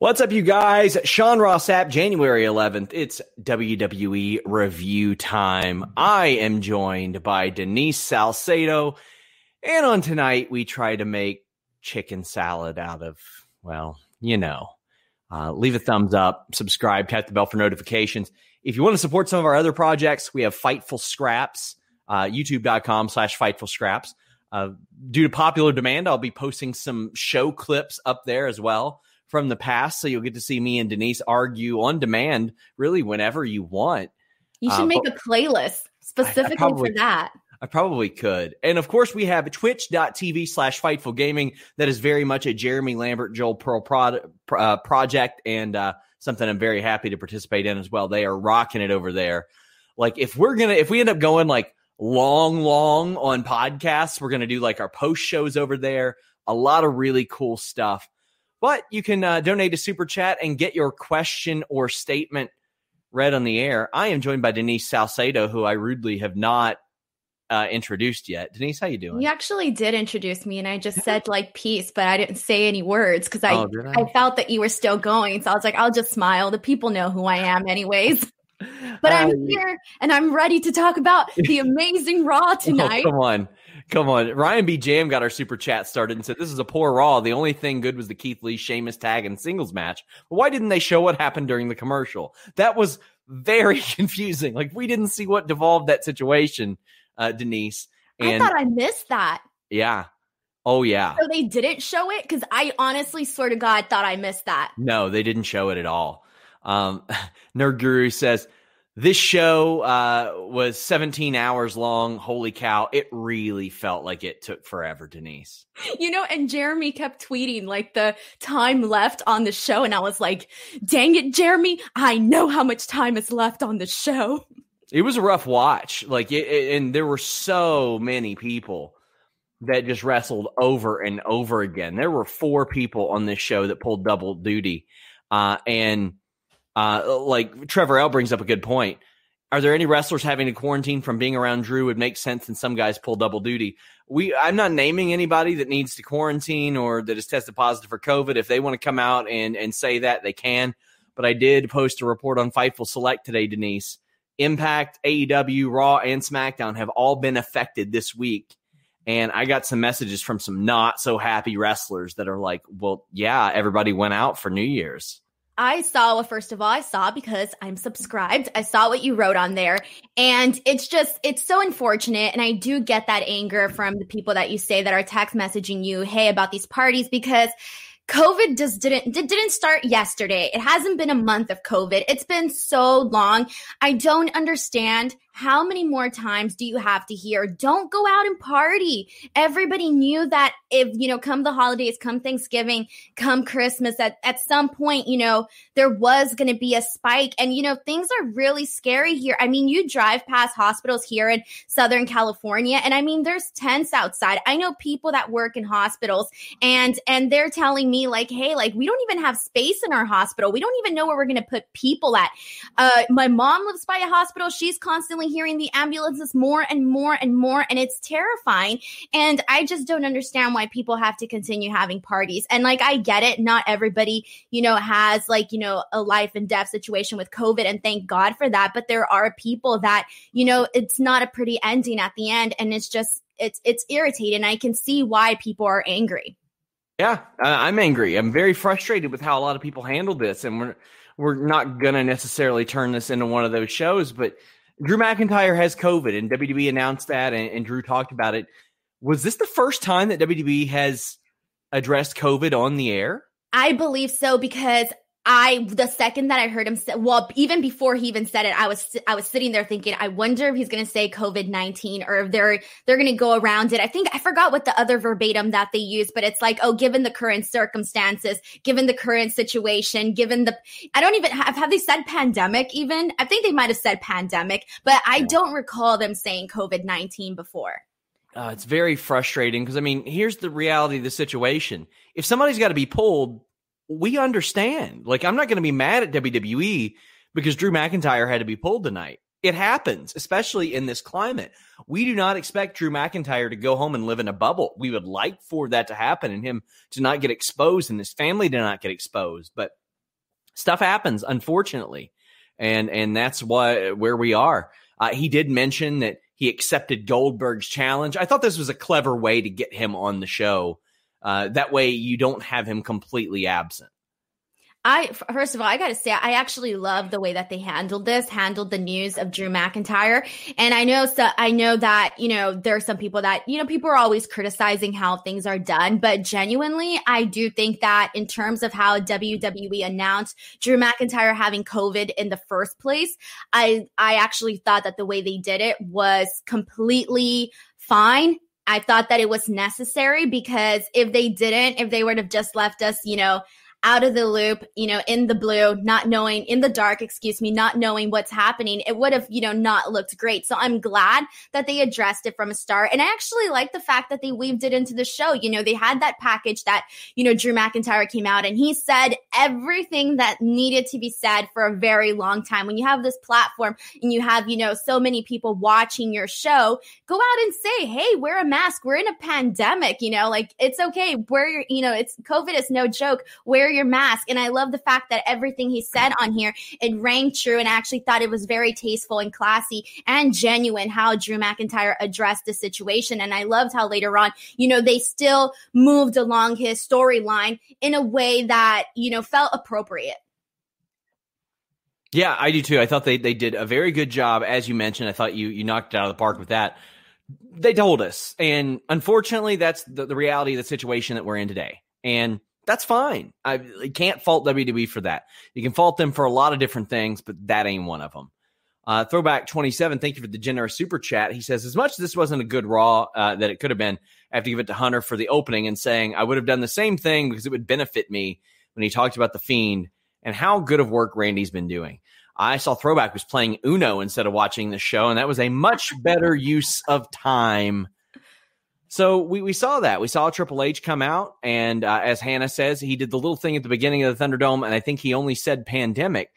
What's up, you guys? Sean Ross Sapp, January 11th. It's WWE review time. I am joined by Denise Salcedo. And on tonight, we try to make chicken salad out of, well, you know. Uh, leave a thumbs up, subscribe, tap the bell for notifications. If you want to support some of our other projects, we have Fightful Scraps, uh, youtube.com slash Fightful Scraps. Uh, due to popular demand, I'll be posting some show clips up there as well from the past. So you'll get to see me and Denise argue on demand, really whenever you want. You should uh, make a playlist specifically I, I probably, for that. I probably could. And of course, we have twitch.tv slash Fightful Gaming. That is very much a Jeremy Lambert, Joel Pearl prod, uh, project and uh, something I'm very happy to participate in as well. They are rocking it over there. Like, if we're going to, if we end up going like long, long on podcasts, we're going to do like our post shows over there. A lot of really cool stuff. But you can uh, donate a super chat and get your question or statement read on the air. I am joined by Denise Salcedo, who I rudely have not uh, introduced yet. Denise, how you doing? You actually did introduce me, and I just said like peace, but I didn't say any words because I, oh, I? I felt that you were still going. So I was like, I'll just smile. The people know who I am, anyways. But I'm uh, here and I'm ready to talk about the amazing Raw tonight. Oh, come on. Come on. Ryan B. Jam got our super chat started and said, This is a poor Raw. The only thing good was the Keith Lee Sheamus tag and singles match. But why didn't they show what happened during the commercial? That was very confusing. Like, we didn't see what devolved that situation, uh, Denise. And I thought I missed that. Yeah. Oh, yeah. So they didn't show it? Because I honestly, swear to God, thought I missed that. No, they didn't show it at all. Um, Nerd Guru says, this show uh, was 17 hours long. Holy cow. It really felt like it took forever, Denise. You know, and Jeremy kept tweeting like the time left on the show. And I was like, dang it, Jeremy, I know how much time is left on the show. It was a rough watch. Like, it, it, and there were so many people that just wrestled over and over again. There were four people on this show that pulled double duty. Uh, and uh, like Trevor L brings up a good point. Are there any wrestlers having to quarantine from being around Drew? Would make sense, and some guys pull double duty. We, I'm not naming anybody that needs to quarantine or that is tested positive for COVID. If they want to come out and and say that, they can. But I did post a report on Fightful Select today, Denise. Impact, AEW, Raw, and SmackDown have all been affected this week. And I got some messages from some not so happy wrestlers that are like, well, yeah, everybody went out for New Year's. I saw, well, first of all, I saw because I'm subscribed. I saw what you wrote on there. And it's just, it's so unfortunate. And I do get that anger from the people that you say that are text messaging you, hey, about these parties because COVID just didn't didn't start yesterday. It hasn't been a month of COVID. It's been so long. I don't understand how many more times do you have to hear don't go out and party. Everybody knew that if you know come the holidays come thanksgiving come christmas at, at some point you know there was going to be a spike. And you know things are really scary here. I mean you drive past hospitals here in southern california and i mean there's tents outside. I know people that work in hospitals and and they're telling me like hey like we don't even have space in our hospital. We don't even know where we're going to put people at. Uh my mom lives by a hospital. She's constantly hearing the ambulances more and more and more, and it's terrifying. And I just don't understand why people have to continue having parties. And like, I get it. Not everybody, you know, has like, you know, a life and death situation with COVID, and thank God for that. But there are people that, you know, it's not a pretty ending at the end. And it's just, it's, it's irritating. I can see why people are angry. Yeah, I'm angry. I'm very frustrated with how a lot of people handle this, and we're we're not gonna necessarily turn this into one of those shows. But Drew McIntyre has COVID, and WWE announced that, and, and Drew talked about it. Was this the first time that WWE has addressed COVID on the air? I believe so because I the second that I heard him say, well, even before he even said it, I was I was sitting there thinking, I wonder if he's going to say COVID nineteen or if they're they're going to go around it. I think I forgot what the other verbatim that they used, but it's like, oh, given the current circumstances, given the current situation, given the I don't even have have they said pandemic even? I think they might have said pandemic, but I don't recall them saying COVID nineteen before. Uh, it's very frustrating because I mean, here's the reality of the situation: if somebody's got to be pulled we understand. Like, I'm not going to be mad at WWE because Drew McIntyre had to be pulled tonight. It happens, especially in this climate. We do not expect Drew McIntyre to go home and live in a bubble. We would like for that to happen and him to not get exposed and his family to not get exposed. But stuff happens, unfortunately. And and that's why where we are. Uh, he did mention that he accepted Goldberg's challenge. I thought this was a clever way to get him on the show uh, that way, you don't have him completely absent. I first of all, I got to say, I actually love the way that they handled this, handled the news of Drew McIntyre. And I know, so I know that you know there are some people that you know people are always criticizing how things are done, but genuinely, I do think that in terms of how WWE announced Drew McIntyre having COVID in the first place, I I actually thought that the way they did it was completely fine I thought that it was necessary because if they didn't, if they would have just left us, you know, out of the loop, you know, in the blue, not knowing, in the dark, excuse me, not knowing what's happening, it would have, you know, not looked great. So I'm glad that they addressed it from a start. And I actually like the fact that they weaved it into the show. You know, they had that package that, you know, Drew McIntyre came out and he said everything that needed to be said for a very long time. When you have this platform and you have, you know, so many people watching your show, go out and say, hey, wear a mask. We're in a pandemic, you know, like it's okay. Wear your, you know, it's COVID is no joke. Wear your mask. And I love the fact that everything he said on here, it rang true. And I actually thought it was very tasteful and classy and genuine how Drew McIntyre addressed the situation. And I loved how later on, you know, they still moved along his storyline in a way that, you know, felt appropriate. Yeah, I do too. I thought they, they did a very good job. As you mentioned, I thought you, you knocked it out of the park with that. They told us. And unfortunately, that's the, the reality of the situation that we're in today. And that's fine. I, can't fault WWE for that. You can fault them for a lot of different things, but that ain't one of them. Uh, Throwback 27, thank you for the generous super chat. He says, as much as this wasn't a good Raw uh, that it could have been, I have to give it to Hunter for the opening and saying I would have done the same thing because it would benefit me when he talked about The Fiend and how good of work Randy's been doing. I saw Throwback was playing Uno instead of watching the show, and that was a much better use of time so we, we saw that. We saw Triple H come out, and uh, as Hannah says, he did the little thing at the beginning of the Thunderdome, and I think he only said pandemic.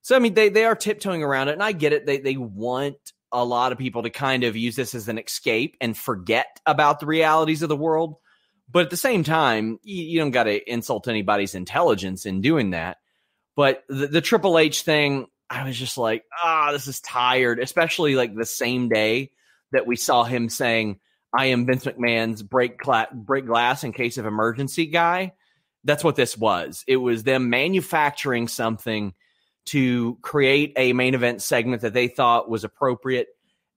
So I mean, they they are tiptoeing around it, and I get it. They they want a lot of people to kind of use this as an escape and forget about the realities of the world. But at the same time, you, you don't got to insult anybody's intelligence in doing that. But the, the Triple H thing, I was just like, ah, oh, this is tired, especially like the same day that we saw him saying I am Vince McMahon's break cla- break glass in case of emergency guy. That's what this was. It was them manufacturing something to create a main event segment that they thought was appropriate.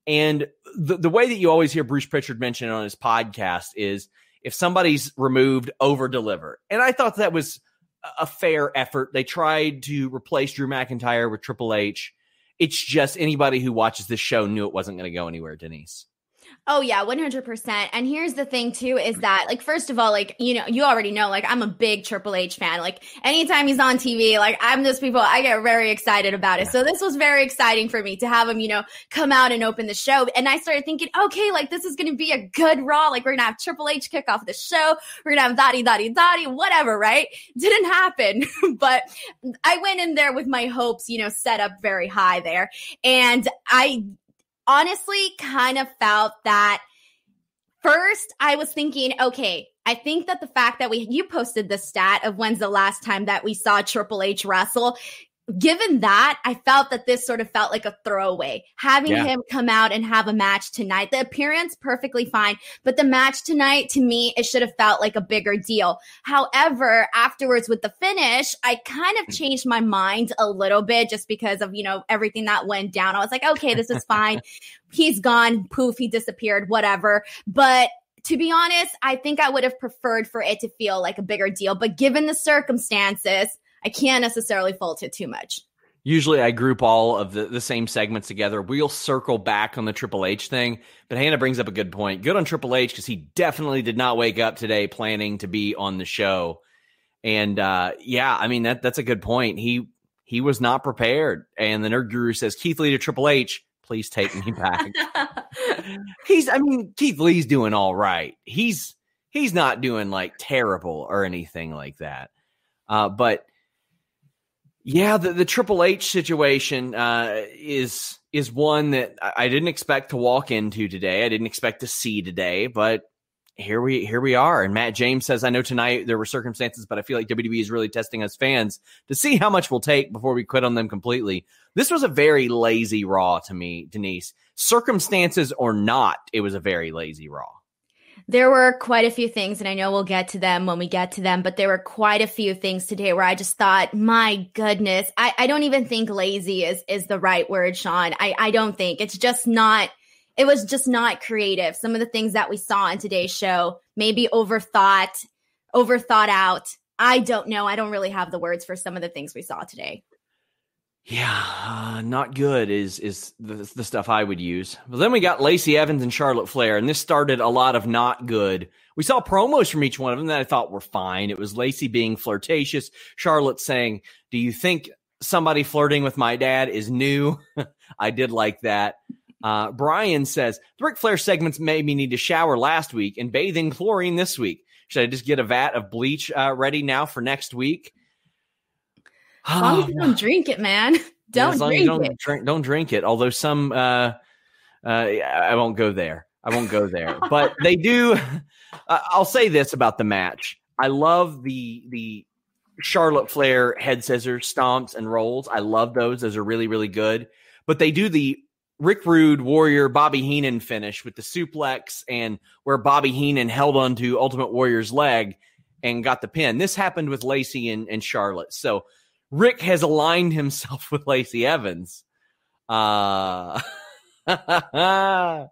And the, the way that you always hear Bruce Pritchard mention on his podcast is if somebody's removed, over deliver. And I thought that was a fair effort. They tried to replace Drew McIntyre with Triple H. It's just anybody who watches this show knew it wasn't going to go anywhere, Denise. Oh yeah, 100%. And here's the thing too is that like first of all like you know, you already know like I'm a big Triple H fan. Like anytime he's on TV, like I'm those people I get very excited about it. So this was very exciting for me to have him, you know, come out and open the show. And I started thinking, okay, like this is going to be a good Raw. Like we're going to have Triple H kick off the show. We're going to have Dottie Dottie Dottie, whatever, right? Didn't happen. but I went in there with my hopes, you know, set up very high there. And I honestly kind of felt that first I was thinking, okay, I think that the fact that we you posted the stat of when's the last time that we saw Triple H wrestle given that, I felt that this sort of felt like a throwaway. Having yeah. him come out and have a match tonight, the appearance perfectly fine, but the match tonight to me, it should have felt like a bigger deal. However, afterwards with the finish, I kind of hmm. changed my mind a little bit just because of, you know, everything that went down. I was like, okay, this is fine. He's gone, poof, he disappeared, whatever. But to be honest, I think I would have preferred for it to feel like a bigger deal. But given the circumstances, I can't necessarily fault it too much. Usually I group all of the, the same segments together. We'll circle back on the Triple H thing, but Hannah brings up a good point. Good on Triple H because he definitely did not wake up today planning to be on the show. And uh, yeah, I mean that that's a good point. He he was not prepared. And the nerd guru says, Keith Lee to Triple H, please take me back. he's I mean, Keith Lee's doing all right. He's he's not doing like terrible or anything like that. Uh, but yeah, the, the Triple H situation uh, is is one that I didn't expect to walk into today. I didn't expect to see today, but here we here we are. And Matt James says, "I know tonight there were circumstances, but I feel like WWE is really testing us fans to see how much we'll take before we quit on them completely." This was a very lazy Raw to me, Denise. Circumstances or not, it was a very lazy Raw there were quite a few things, and I know we'll get to them when we get to them, but there were quite a few things today where I just thought, my goodness, I, I don't even think lazy is is the right word, Sean. I, I don't think it's just not it was just not creative. Some of the things that we saw in today's show, maybe overthought, overthought out. I don't know. I don't really have the words for some of the things we saw today. Yeah, uh, not good is is the, the stuff I would use. But then we got Lacey Evans and Charlotte Flair, and this started a lot of not good. We saw promos from each one of them that I thought were fine. It was Lacey being flirtatious, Charlotte saying, "Do you think somebody flirting with my dad is new?" I did like that. Uh, Brian says the Ric Flair segments made me need to shower last week and bathe in chlorine this week. Should I just get a vat of bleach uh, ready now for next week? As long as you don't drink it, man. Don't yeah, drink don't it. Drink, don't drink it. Although some, uh, uh, I won't go there. I won't go there. but they do. Uh, I'll say this about the match. I love the the Charlotte Flair head scissors stomps and rolls. I love those. Those are really really good. But they do the Rick Rude Warrior Bobby Heenan finish with the suplex and where Bobby Heenan held onto Ultimate Warrior's leg and got the pin. This happened with Lacey and, and Charlotte. So Ric has aligned himself with Lacey Evans. Uh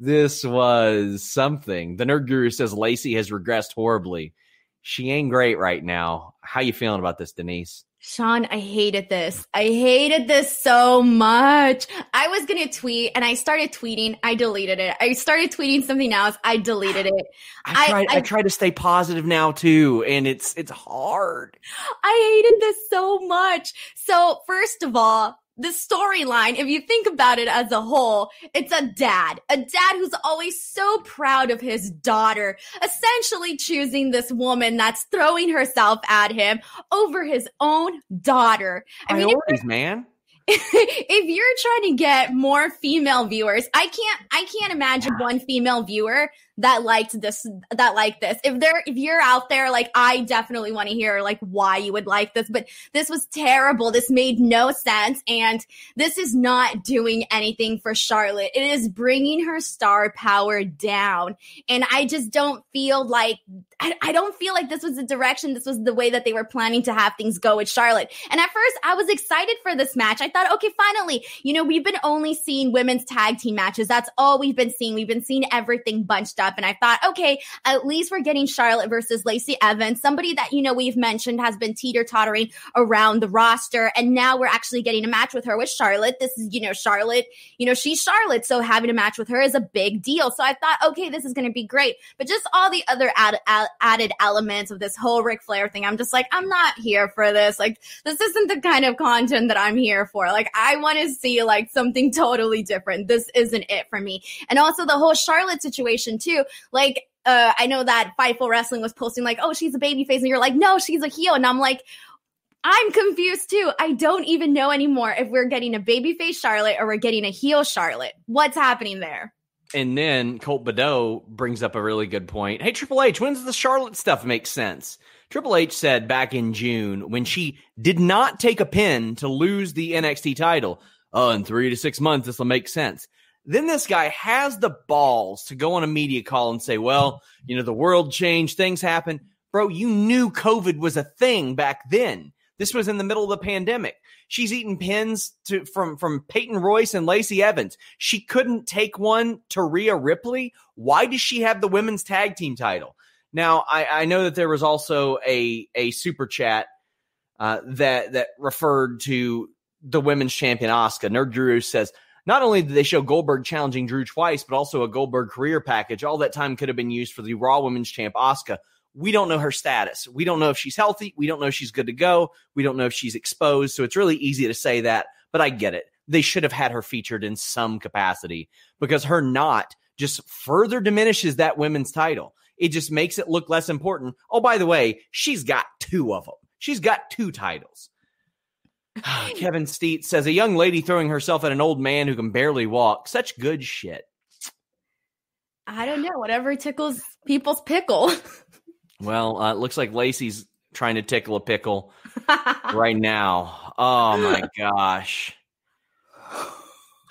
this was something. The nerd guru says Lacey has regressed horribly. She ain't great right now. How you feeling about this, Denise? Sean, I hated this. I hated this so much. I was going to tweet and I started tweeting. I deleted it. I started tweeting something else. I deleted it. I tried, I, I, I try to stay positive now too. And it's, it's hard. I hated this so much. So first of all, the storyline, if you think about it as a whole, it's a dad, a dad who's always so proud of his daughter, essentially choosing this woman that's throwing herself at him over his own daughter. I Priorities, mean, man. If you're trying to get more female viewers, I can't I can't imagine one female viewer that liked this that liked this. If there if you're out there like i definitely want to hear like why you would like this but this was terrible. This made no sense and this is not doing anything for charlotte. It is bringing her star power down and i just don't feel like I, I don't feel like this was the direction this was the way that they were planning to have things go with charlotte and at first i was excited for this match i thought okay finally you know we've been only seeing women's tag team matches that's all we've been seeing we've been seeing everything bunched up. And I thought, okay, at least we're getting Charlotte versus Lacey Evans, somebody that, you know, we've mentioned has been teeter tottering around the roster. And now we're actually getting a match with her with Charlotte. This is, you know, Charlotte, you know, she's Charlotte. So having a match with her is a big deal. So I thought, okay, this is going to be great. But just all the other add, add, added elements of this whole Ric Flair thing, I'm just like, I'm not here for this. Like, this isn't the kind of content that I'm here for. Like, I want to see like something totally different. This isn't it for me. And also the whole Charlotte situation too. Like, uh, I know that Fightful Wrestling was posting like, "Oh, she's a baby face," and you're like, "No, she's a heel," and I'm like, I'm confused too. I don't even know anymore if we're getting a babyface Charlotte or we're getting a heel Charlotte. What's happening there? And then Colt Badeau brings up a really good point. Hey, Triple H, when does the Charlotte stuff make sense? Triple H said back in June when she did not take a pin to lose the NXT title, oh, in three to six months, this will make sense. Then this guy has the balls to go on a media call and say, well, you know, the world changed, things happen. Bro, you knew COVID was a thing back then. This was in the middle of the pandemic. She's eating pins to, from from Peyton Royce and Lacey Evans. She couldn't take one to Rhea Ripley. Why does she have the women's tag team title? Now, I, I know that there was also a a super chat uh, that that referred to the women's champion Asuka. Nerd Drew says not only did they show Goldberg challenging Drew twice, but also a Goldberg career package. All that time could have been used for the Raw Women's Champ Asuka. We don't know her status. We don't know if she's healthy. We don't know if she's good to go. We don't know if she's exposed. So it's really easy to say that, but I get it. They should have had her featured in some capacity because her not just further diminishes that women's title. It just makes it look less important. Oh, by the way, she's got two of them. She's got two titles. Kevin Steet says a young lady throwing herself at an old man who can barely walk. Such good shit. I don't know. Whatever tickles people's pickle. well, uh, it looks like Lacey's trying to tickle a pickle right now. Oh my gosh.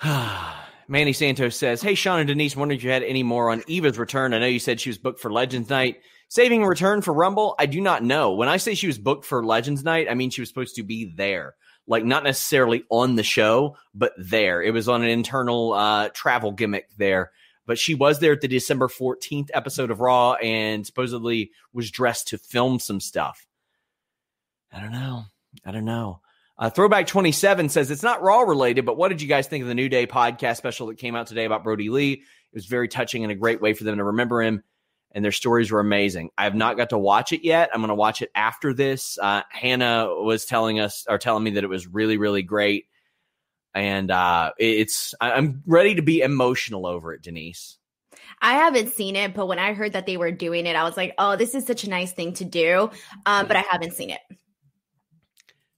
Manny Santos says, Hey, Sean and Denise, wondering if you had any more on Eva's return. I know you said she was booked for Legends Night. Saving a return for Rumble, I do not know. When I say she was booked for Legends Night, I mean she was supposed to be there like not necessarily on the show, but there. It was on an internal uh, travel gimmick there. But she was there at the December 14th episode of Raw and supposedly was dressed to film some stuff. I don't know. I don't know. Uh, Throwback 27 says it's not Raw related, but what did you guys think of the New Day podcast special that came out today about Brodie Lee? It was very touching and a great way for them to remember him and their stories were amazing. I have not got to watch it yet. I'm going to watch it after this. Uh, Hannah was telling us or telling me that it was really, really great, and uh, it's I'm ready to be emotional over it, Denise. I haven't seen it, but when I heard that they were doing it, I was like, "Oh, this is such a nice thing to do," um, but I haven't seen it.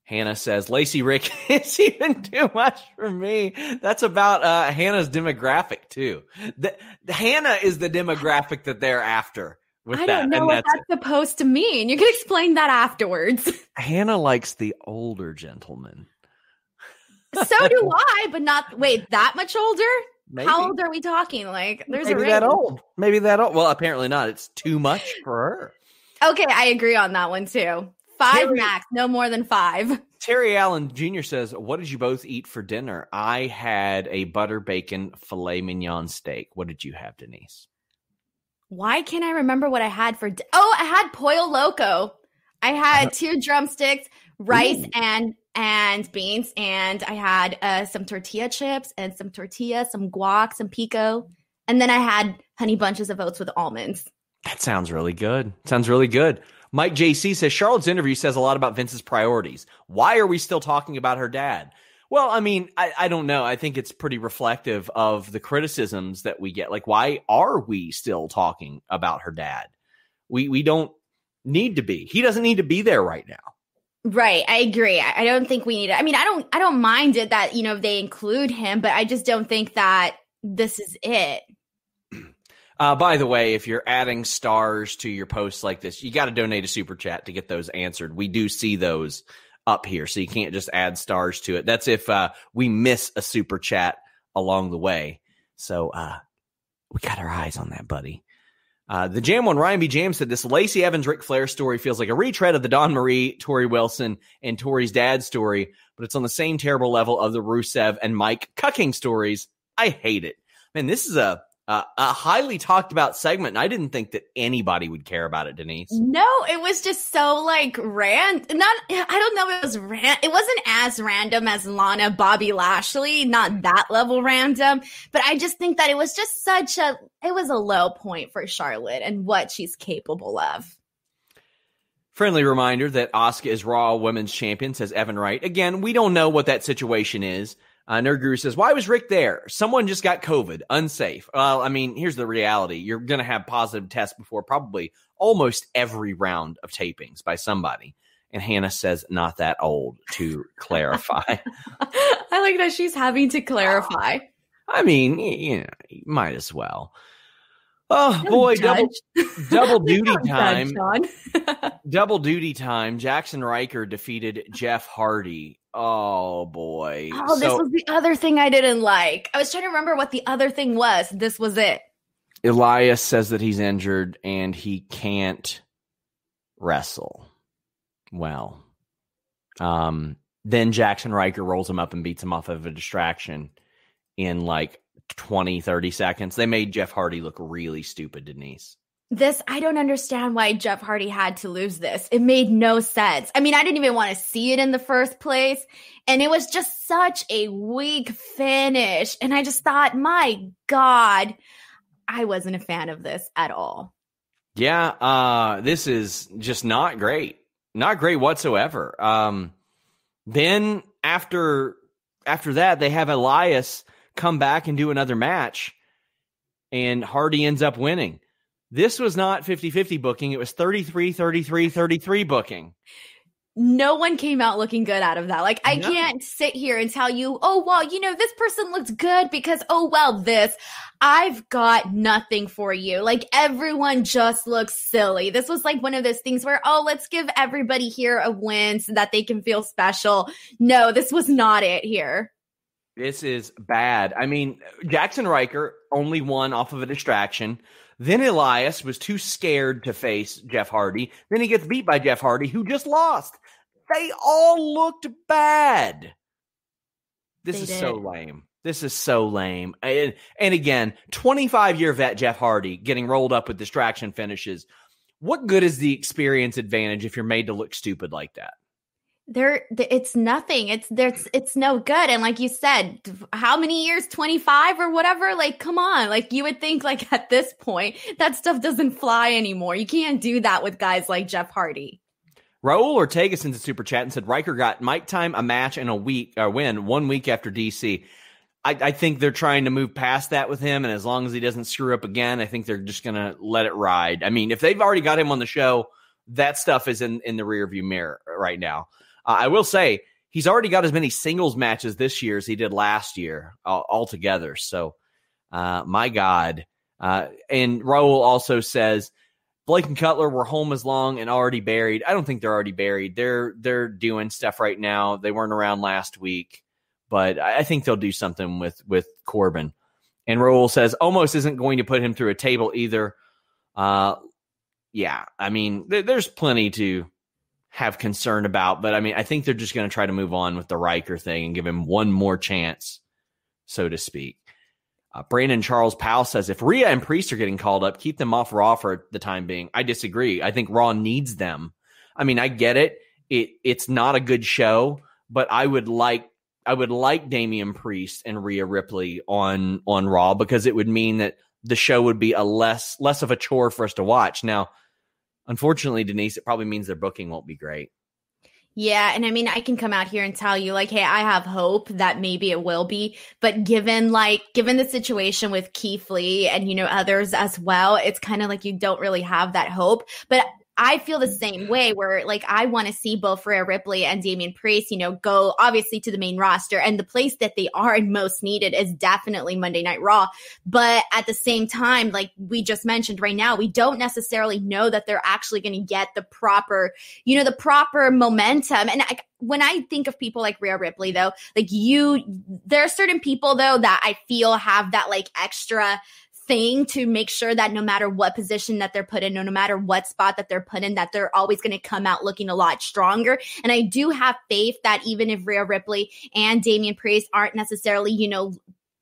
Hannah says Lacey Ric is even too much for me. That's about uh, Hannah's demographic too. The, the, Hannah is the demographic that they're after. I don't know what that's, that's supposed to mean. You can explain that afterwards. Hannah likes the older gentleman. So do I, but not wait that much older. Maybe. How old are we talking? Like, there's maybe a that old. Maybe that old. Well, apparently not. It's too much for her. Okay, I agree on that one too. Five Terry, max, no more than five. Terry Allen Jr. says, What did you both eat for dinner? I had a butter bacon filet mignon steak. What did you have, Denise? Why can't I remember what I had for? Di- oh, I had pollo loco. I had uh, two drumsticks, rice ooh. and and beans, and I had uh, some tortilla chips and some tortilla, some guac, some pico, and then I had honey bunches of oats with almonds. That sounds really good. Sounds really good. Mike JC says Charlotte's interview says a lot about Vince's priorities. Why are we still talking about her dad? Well, I mean, I, I don't know. I think it's pretty reflective of the criticisms that we get. Like, why are we still talking about her dad? We we don't need to be. He doesn't need to be there right now. Right, I agree. I don't think we need it. I mean, I don't I don't mind it that, you know, they include him, but I just don't think that this is it. Uh, by the way, if you're adding stars to your posts like this, you got to donate a super chat to get those answered. We do see those up here, so you can't just add stars to it. That's if uh, we miss a super chat along the way. So uh, we got our eyes on that, buddy. Uh, the Jam one, Ryan B. James said this Lacey Evans Ric Flair story feels like a retread of the Dawn Marie, Torrie Wilson, and Torrie's dad story, but it's on the same terrible level of the Rusev and Mike cucking stories. I hate it. Man, this is a uh, a highly talked about segment. And I didn't think that anybody would care about it, Denise. No, it was just so like rand. Not, I don't know. It was ran. It wasn't as random as Lana Bobby Lashley. Not that level random, but I just think that it was just such a. It was a low point for Charlotte and what she's capable of. Friendly reminder that Asuka is Raw Women's Champion, says Evan Wright. Again, we don't know what that situation is. Uh, Nerd Guru says, Why was Ric there? Someone just got COVID, unsafe. Well, I mean, here's the reality you're going to have positive tests before probably almost every round of tapings by somebody. And Hannah says, Not that old to clarify. I like that she's having to clarify. I mean, you know, might as well. Oh Don't boy, judge. double double duty Don't judge, time. Double duty time. Jaxson Ryker defeated Jeff Hardy. Oh boy. oh, this was the other thing I didn't like. I was trying to remember what the other thing was. This was it. Elias says that he's injured and he can't wrestle. Well, um, then Jaxson Ryker rolls him up and beats him off of a distraction in like 20, 30 seconds. They made Jeff Hardy look really stupid, Denise. This, I don't understand why Jeff Hardy had to lose this. It made no sense. I mean, I didn't even want to see it in the first place. And it was just such a weak finish. And I just thought, my God, I wasn't a fan of this at all. Yeah, uh, this is just not great. Not great whatsoever. Um, then after after that, they have Elias come back and do another match, and Hardy ends up winning. This was not 50-50 booking. It was 33, 33, 33 booking. no one came out looking good out of that. Like, I No. can't sit here and tell you, oh, well, you know, this person looked good because, oh, well, this. I've got nothing for you. Like, everyone just looks silly. This was like one of those things where, oh, let's give everybody here a win so that they can feel special. No, this was not it here. This is bad. I mean, Jaxson Ryker only won off of a distraction. Then Elias was too scared to face Jeff Hardy. Then he gets beat by Jeff Hardy, who just lost. They all looked bad. This They is so lame. This is so lame. And, and again, 25 year vet Jeff Hardy getting rolled up with distraction finishes. What good is the experience advantage if you're made to look stupid like that? There, it's nothing. It's there's, it's no good. And like you said, how many years? Twenty five or whatever. Like, come on. Like you would think, like at this point, that stuff doesn't fly anymore. You can't do that with guys like Jeff Hardy. Raul Ortega sent a super chat and said Ryker got Mike time a match and a week or win one week after DC. I, I think they're trying to move past that with him, and as long as he doesn't screw up again, I think they're just gonna let it ride. I mean, if they've already got him on the show, that stuff is in in the rearview mirror right now. Uh, I will say he's already got as many singles matches this year as he did last year uh, altogether. So, uh, my God. Uh, and Raul also says Blake and Cutler were home as long and already buried. I don't think they're already buried. They're they're doing stuff right now. They weren't around last week, but I I think they'll do something with with Corbin. And Raul says almost isn't going to put him through a table either. Uh, yeah, I mean, there, there's plenty to have concern about, but I mean, I think they're just going to try to move on with the Ryker thing and give him one more chance, so to speak. Uh, Brandon Charles Powell says if Rhea and Priest are getting called up, keep them off Raw for the time being. I disagree. I think Raw needs them. I mean, I get it. It it's not a good show, but I would like I would like Damian Priest and Rhea Ripley on on Raw because it would mean that the show would be a less less of a chore for us to watch. Now, unfortunately, Denise, it probably means their booking won't be great. Yeah, and I mean, I can come out here and tell you, like, hey, I have hope that maybe it will be. But given, like, given the situation with Keith Lee and, you know, others as well, it's kind of like you don't really have that hope. But I feel the same way where, like, I want to see both Rhea Ripley and Damian Priest, you know, go obviously to the main roster. And the place that they are and most needed is definitely Monday Night Raw. But at the same time, like we just mentioned right now, we don't necessarily know that they're actually going to get the proper you know, the proper momentum. And I, when I think of people like Rhea Ripley, though, like you, there are certain people though that I feel have that like extra thing to make sure that no matter what position that they're put in, no matter what spot that they're put in, that they're always going to come out looking a lot stronger. And I do have faith that even if Rhea Ripley and Damian Priest aren't necessarily, you know,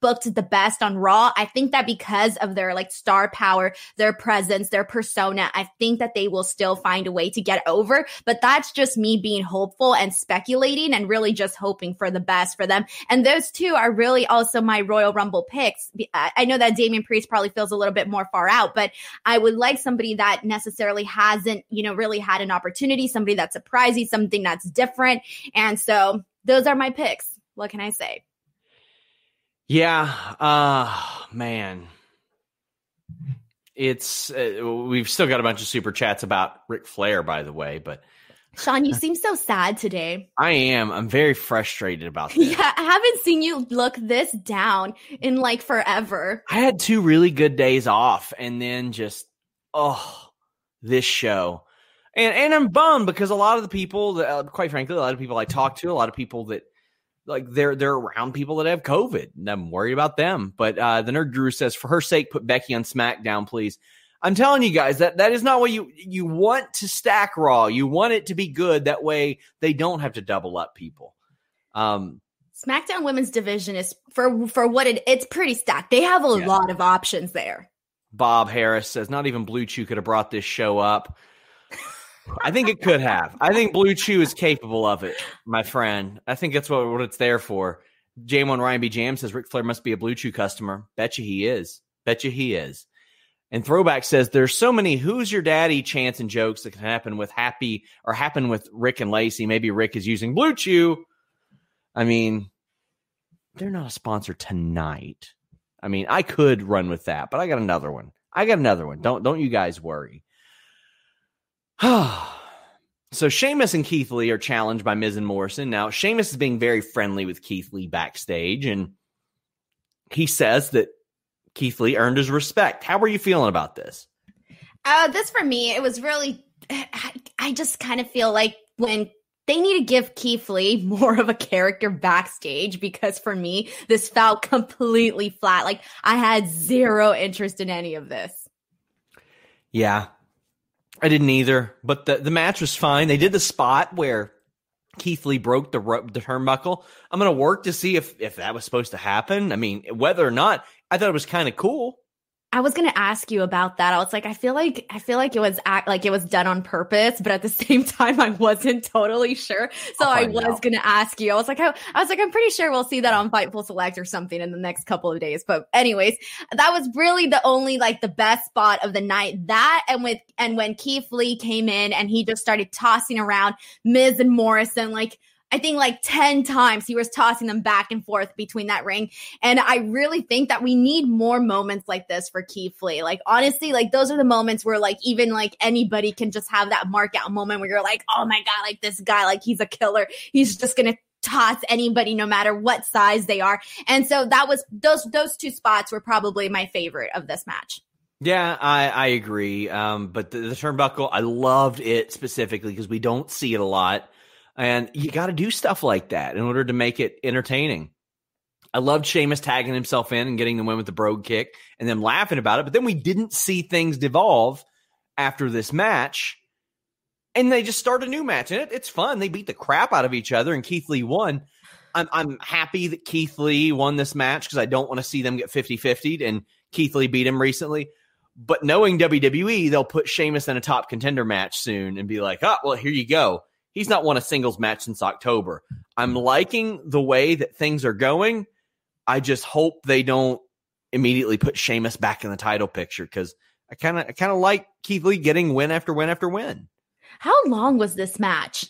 booked the best on Raw. I think that because of their like star power, their presence, their persona, I think that they will still find a way to get over. But that's just me being hopeful and speculating and really just hoping for the best for them. And those two are really also my Royal Rumble picks. I know that Damian Priest probably feels a little bit more far out, but I would like somebody that necessarily hasn't, you know, really had an opportunity, somebody that's surprising, something that's different. And so those are my picks. What can I say? Yeah, uh man. It's uh, we've still got a bunch of super chats about Ric Flair by the way, but Sean, you seem so sad today. I am. I'm very frustrated about this. Yeah, I haven't seen you look this down in like forever. I had two really good days off and then just oh, this show. And and I'm bummed because a lot of the people that uh, quite frankly, a lot of people I talk to, a lot of people that like they're they're around people that have COVID. And I'm worried about them. But uh the nerd Drew says, for her sake, put Becky on SmackDown, please. I'm telling you guys that that is not what you you want to stack Raw. You want it to be good. That way they don't have to double up people. Um, SmackDown Women's Division is for for what it it's pretty stacked. They have a yeah. lot of options there. Bob Harris says not even BlueChew could have brought this show up. I think it could have. I think BlueChew is capable of it, my friend. I think that's what, what it's there for. J1 Ryan B. Jam says Ric Flair must be a BlueChew customer. Bet you he is. Bet you he is. And Throwback says there's so many who's your daddy chants and jokes that can happen with Happy or happen with Ric and Lacey. Maybe Ric is using BlueChew. I mean, they're not a sponsor tonight. I mean, I could run with that, but I got another one. I got another one. Don't don't you guys worry. so Sheamus and Keith Lee are challenged by Miz and Morrison. Now, Sheamus is being very friendly with Keith Lee backstage, and he says that Keith Lee earned his respect. How are you feeling about this? Uh, this for me, it was really. I just kind of feel like when they need to give Keith Lee more of a character backstage because for me, this felt completely flat. Like I had zero interest in any of this. Yeah, I didn't either. But the the match was fine. They did the spot where Keith Lee broke the the turnbuckle. I'm going to work to see if if that was supposed to happen. I mean, whether or not I thought it was kind of cool. I was going to ask you about that. I was like, I feel like I feel like it was act like it was done on purpose, but at the same time, I wasn't totally sure. So oh, I was going to ask you. I was like, I, I, was like, I'm pretty sure we'll see that on Fightful Select or something in the next couple of days. But anyways, that was really the only like the best spot of the night. That and with and when Keith Lee came in and he just started tossing around Miz and Morrison, like I think like 10 times he was tossing them back and forth between that ring. And I really think that we need more moments like this for Keith Lee. Like, honestly, like those are the moments where like even like anybody can just have that mark out moment where you're like, oh my God, like this guy, like he's a killer. He's just to toss anybody no matter what size they are. And so that was those those two spots were probably my favorite of this match. Yeah, I, I agree. Um, but the, the turnbuckle, I loved it specifically because we don't see it a lot. And you got to do stuff like that in order to make it entertaining. I loved Sheamus tagging himself in and getting the win with the brogue kick and them laughing about it. But then we didn't see things devolve after this match. And they just start a new match. And it, it's fun. They beat the crap out of each other, and Keith Lee won. I'm, I'm happy that Keith Lee won this match because I don't want to see them get 50 50 and Keith Lee beat him recently. But knowing WWE, they'll put Sheamus in a top contender match soon and be like, oh, well, here you go he's not won a singles match since October. I'm liking the way that things are going. I just hope they don't immediately put Sheamus back in the title picture because I kind of I kind of like Keith Lee getting win after win after win. How long was this match?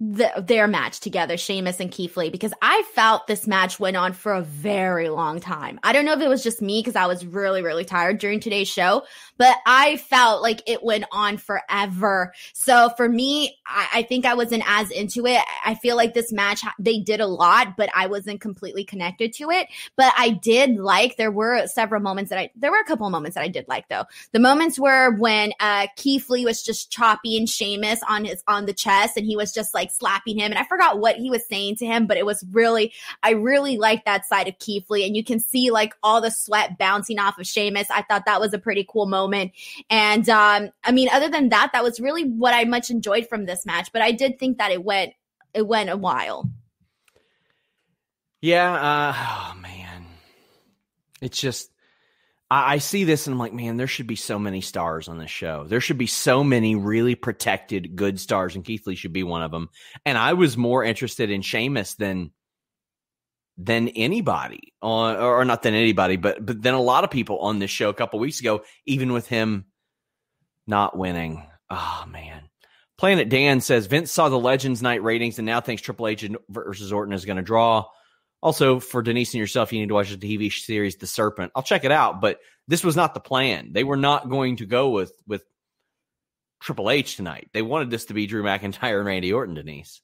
The, their match together, Sheamus and Keith Lee, because I felt this match went on for a very long time. I don't know if it was just me because I was really, really tired during today's show, but I felt like it went on forever. So for me, I, I think I wasn't as into it. I feel like this match, they did a lot, but I wasn't completely connected to it. But I did like, there were several moments that I, there were a couple of moments that I did like though. The moments were when uh, Keith Lee was just chopping Sheamus on his, on the chest and he was just like, like slapping him. And I forgot what he was saying to him, but it was really, I really like that side of Keith Lee. And you can see like all the sweat bouncing off of Sheamus. I thought that was a pretty cool moment. And um, I mean, other than that, that was really what I much enjoyed from this match. But I did think that it went, it went a while. Yeah. Uh, oh man, it's just I, I see this and I'm like, man, there should be so many stars on this show. There should be so many really protected good stars, and Keith Lee should be one of them. And I was more interested in Sheamus than than anybody on or not than anybody, but but than a lot of people on this show a couple weeks ago, even with him not winning. Oh man. Planet Dan says Vince saw the Legends Night ratings and now thinks Triple H versus Orton is going to draw. Also, for Denise and yourself, you need to watch the TV series The Serpent. I'll check it out, but this was not the plan. They were not going to go with with Triple H tonight. They wanted this to be Drew McIntyre and Randy Orton, Denise.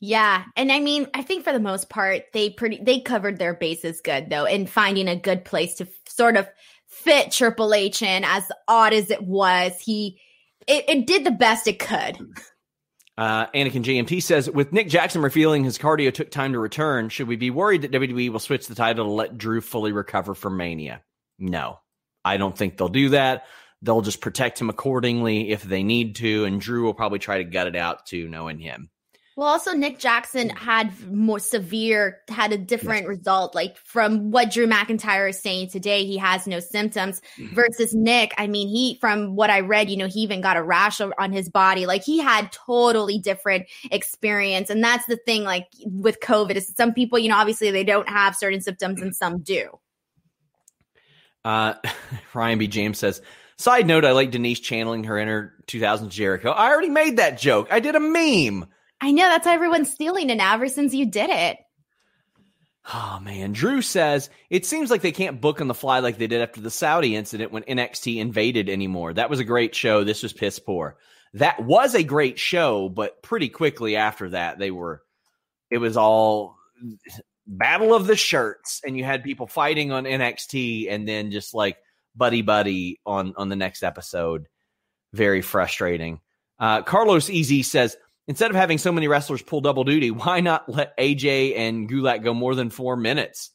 Yeah, and I mean, I think for the most part, they pretty they covered their bases good though, in finding a good place to f- sort of fit Triple H in. As odd as it was, he it, it did the best it could. Uh, Anakin JMT says, with Nick Jackson revealing his cardio took time to return, should we be worried that WWE will switch the title to let Drew fully recover from Mania? No, I don't think they'll do that. They'll just protect him accordingly if they need to, and Drew will probably try to gut it out too, knowing him. Well, also Nick Jackson had more severe, had a different yes. result. Like from what Drew McIntyre is saying today, he has no symptoms. Mm-hmm. Versus Nick, I mean, he from what I read, you know, he even got a rash on his body. Like he had totally different experience, and that's the thing. Like with COVID, is some people, you know, obviously they don't have certain symptoms, and some do. Uh, Ryan B. James says. Side note, I like Denise channeling her inner 2000s Jericho. I already made that joke. I did a meme. I know that's how everyone's stealing it now ever since you did it. Oh man, Drew says it seems like they can't book on the fly like they did after the Saudi incident when NXT invaded anymore. That was a great show. This was piss poor. That was a great show, but pretty quickly after that, they were. It was all battle of the shirts, and you had people fighting on NXT, and then just like buddy buddy on on the next episode. Very frustrating. Uh, Carlos Easy says instead of having so many wrestlers pull double duty, why not let AJ and Gulak go more than four minutes?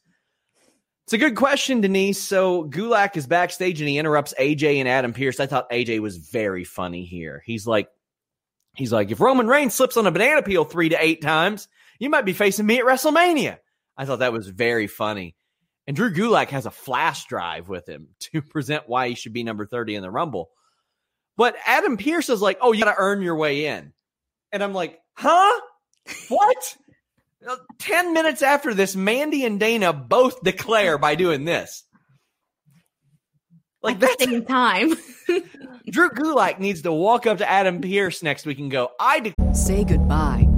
It's a good question, Denise. So Gulak is backstage and he interrupts AJ and Adam Pearce. I thought AJ was very funny here. He's like, he's like, if Roman Reigns slips on a banana peel three to eight times, you might be facing me at WrestleMania. I thought that was very funny. And Drew Gulak has a flash drive with him to present why he should be number 30 in the Rumble. But Adam Pearce is like, oh, you got to earn your way in. And I'm like, huh? What? Uh, 10 minutes after this, Mandy and Dana both declare by doing this. Like that same time. Drew Gulak needs to walk up to Adam Pearce next week and go, I de- say goodbye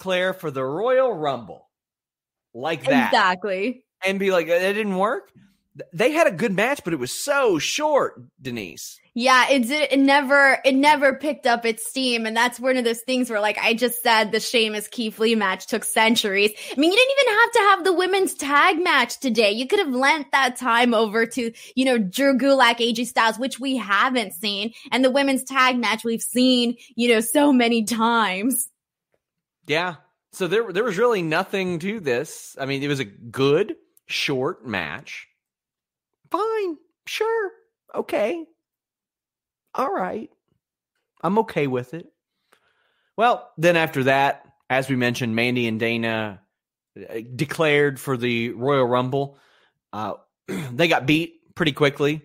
Claire for the Royal Rumble. Like that. Exactly. And be like, it didn't work? they had a good match, but it was so short, Denise. Yeah, it did. It never, it never picked up its steam, and that's one of those things where, like I just said, the Sheamus Keith Lee match took centuries. I mean, you didn't even have to have the women's tag match today. You could have lent that time over to, you know, Drew Gulak, AJ Styles, which we haven't seen, and the women's tag match we've seen, you know, so many times. Yeah. So there, there was really nothing to this. I mean, it was a good short match Fine. Sure. Okay. All right. I'm okay with it. Well, then after that, as we mentioned, Mandy and Dana uh, declared for the Royal Rumble. Uh, they got beat pretty quickly,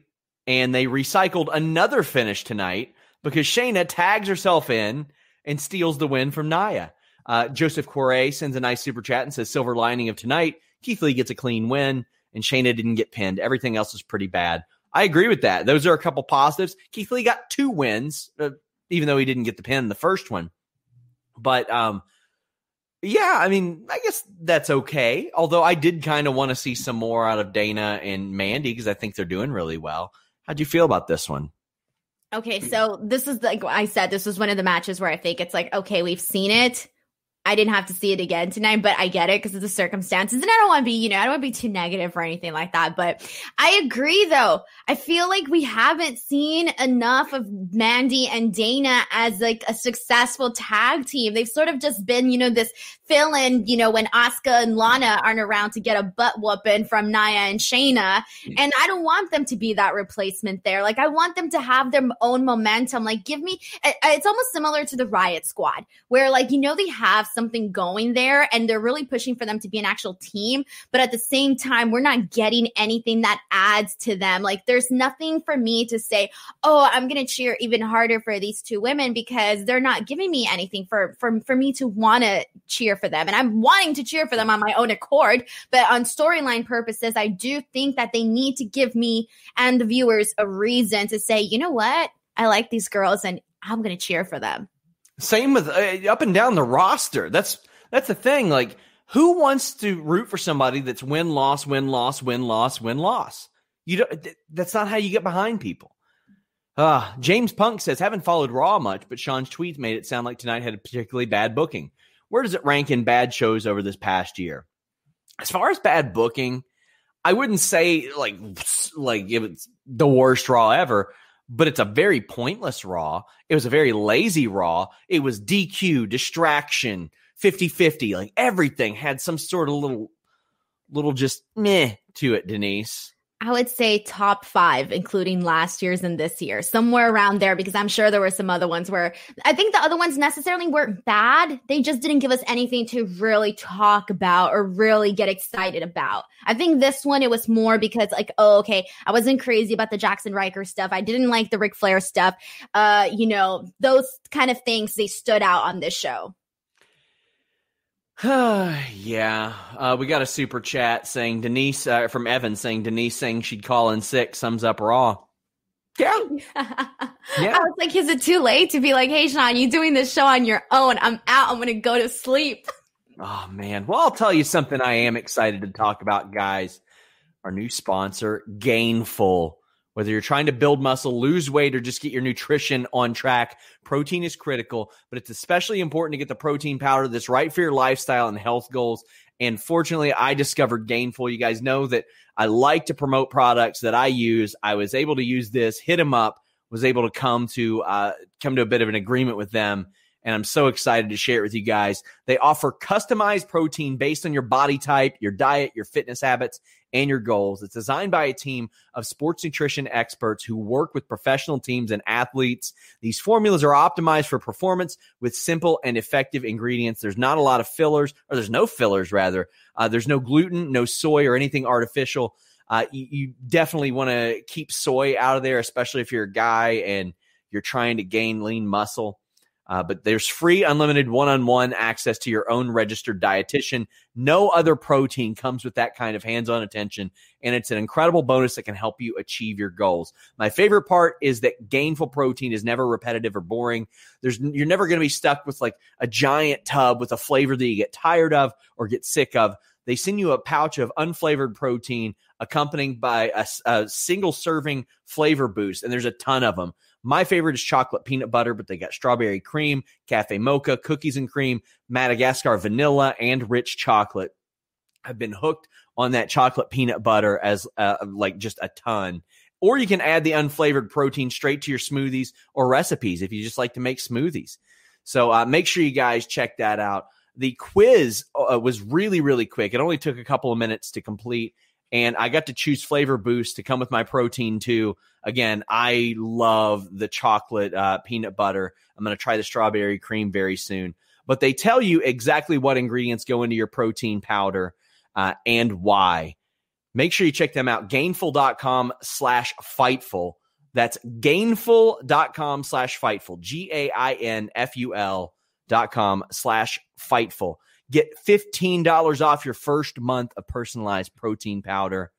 and they recycled another finish tonight because Shayna tags herself in and steals the win from Nia. Uh, Joseph Corey sends a nice super chat and says, Silver lining of tonight, Keith Lee gets a clean win and Shayna didn't get pinned. Everything else is pretty bad. I agree with that. Those are a couple positives. Keith Lee got two wins, uh, even though he didn't get the pin the first one. But um, yeah, I mean, I guess that's okay. Although I did kind of want to see some more out of Dana and Mandy because I think they're doing really well. How'd you feel about this one? Okay, so this is like I said, this was one of the matches where I think it's like, okay, we've seen it. I didn't have to see it again tonight, but I get it because of the circumstances. And I don't want to be, you know, I don't want to be too negative or anything like that. But I agree though. I feel like we haven't seen enough of Mandy and Dana as like a successful tag team. They've sort of just been, you know, this fill in, you know, when Asuka and Lana aren't around to get a butt whooping from Nia and Shayna. Mm. And I don't want them to be that replacement there. Like I want them to have their own momentum. Like give me, it's almost similar to the Riot Squad where like, you know, they have something going there and they're really pushing for them to be an actual team. But at the same time, we're not getting anything that adds to them. Like there's nothing for me to say, oh, I'm going to cheer even harder for these two women because they're not giving me anything for, for, for me to want to cheer for them. And I'm wanting to cheer for them on my own accord. But on storyline purposes, I do think that they need to give me and the viewers a reason to say, you know what? I like these girls and I'm going to cheer for them. Same with uh, up and down the roster. That's that's the thing. Like, who wants to root for somebody that's win loss win loss win loss win loss? You don't. That's not how you get behind people. Uh, James Punk says haven't followed Raw much, but Sean's tweets made it sound like tonight had a particularly bad booking. Where does it rank in bad shows over this past year? As far as bad booking, I wouldn't say like like if it's the worst Raw ever, but it's a very pointless Raw. It was a very lazy Raw. It was DQ, distraction, 50 50. Like everything had some sort of little, little just meh to it, Denise. I would say top five, including last year's and this year, somewhere around there, because I'm sure there were some other ones where I think the other ones necessarily weren't bad. They just didn't give us anything to really talk about or really get excited about. I think this one, it was more because, like, oh, okay, I wasn't crazy about the Jaxson Ryker stuff. I didn't like the Ric Flair stuff. Uh, you know, those kind of things, they stood out on this show. yeah, uh, we got a super chat saying Denise uh, from Evan saying Denise saying she'd call in sick sums up Raw. Yeah, yeah. I was like, is it too late to be like, hey, Sean, you doing this show on your own? I'm out. I'm gonna go to sleep. Oh man, well, I'll tell you something. I am excited to talk about, guys. Our new sponsor, Gainful. Whether you're trying to build muscle, lose weight, or just get your nutrition on track, protein is critical, but it's especially important to get the protein powder that's right for your lifestyle and health goals. And fortunately, I discovered Gainful. You guys know that I like to promote products that I use. I was able to use this, hit them up, was able to come to uh, come to a bit of an agreement with them and I'm so excited to share it with you guys. They offer customized protein based on your body type, your diet, your fitness habits, and your goals. It's designed by a team of sports nutrition experts who work with professional teams and athletes. These formulas are optimized for performance with simple and effective ingredients. There's not a lot of fillers, or there's no fillers, rather. Uh, there's no gluten, no soy, or anything artificial. Uh, you, you definitely want to keep soy out of there, especially if you're a guy and you're trying to gain lean muscle. Uh, but there's free, unlimited one on one access to your own registered dietitian. No other protein comes with that kind of hands on attention. And it's an incredible bonus that can help you achieve your goals. My favorite part is that gainful protein is never repetitive or boring. There's, you're never going to be stuck with like a giant tub with a flavor that you get tired of or get sick of. They send you a pouch of unflavored protein accompanied by a, a single serving flavor boost. And there's a ton of them. My favorite is chocolate peanut butter, but they got strawberry cream, cafe mocha, cookies and cream, Madagascar vanilla, and rich chocolate. I've been hooked on that chocolate peanut butter as uh, like just a ton. Or you can add the unflavored protein straight to your smoothies or recipes if you just like to make smoothies. So uh, make sure you guys check that out. The quiz uh, was really, really quick. It only took a couple of minutes to complete and I got to choose flavor boost to come with my protein too. Again, I love the chocolate uh, peanut butter. I'm going to try the strawberry cream very soon. But they tell you exactly what ingredients go into your protein powder uh, and why. Make sure you check them out. Gainful.com slash fightful. That's gainful.com slash fightful. G A I N F U L dot com slash fightful. Get $15 off your first month of personalized protein powder.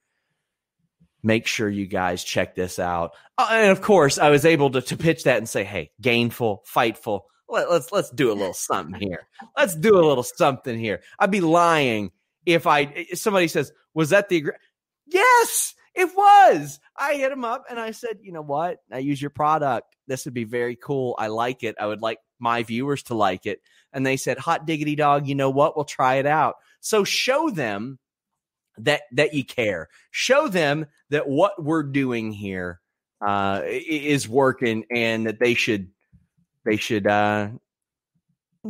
Make sure you guys check this out. Uh, and of course, I was able to, to pitch that and say, hey, gainful, fightful. let, let's let's do a little something here. Let's do a little something here. I'd be lying if I if somebody says, "Was that the?" Yes, it was. I hit him up and I said, "You know what? I use your product. This would be very cool. I like it. I would like my viewers to like it." And they said, "Hot diggity dog. You know what? We'll try it out." So show them that that you care. Show them that what we're doing here uh, is working and that they should they should uh,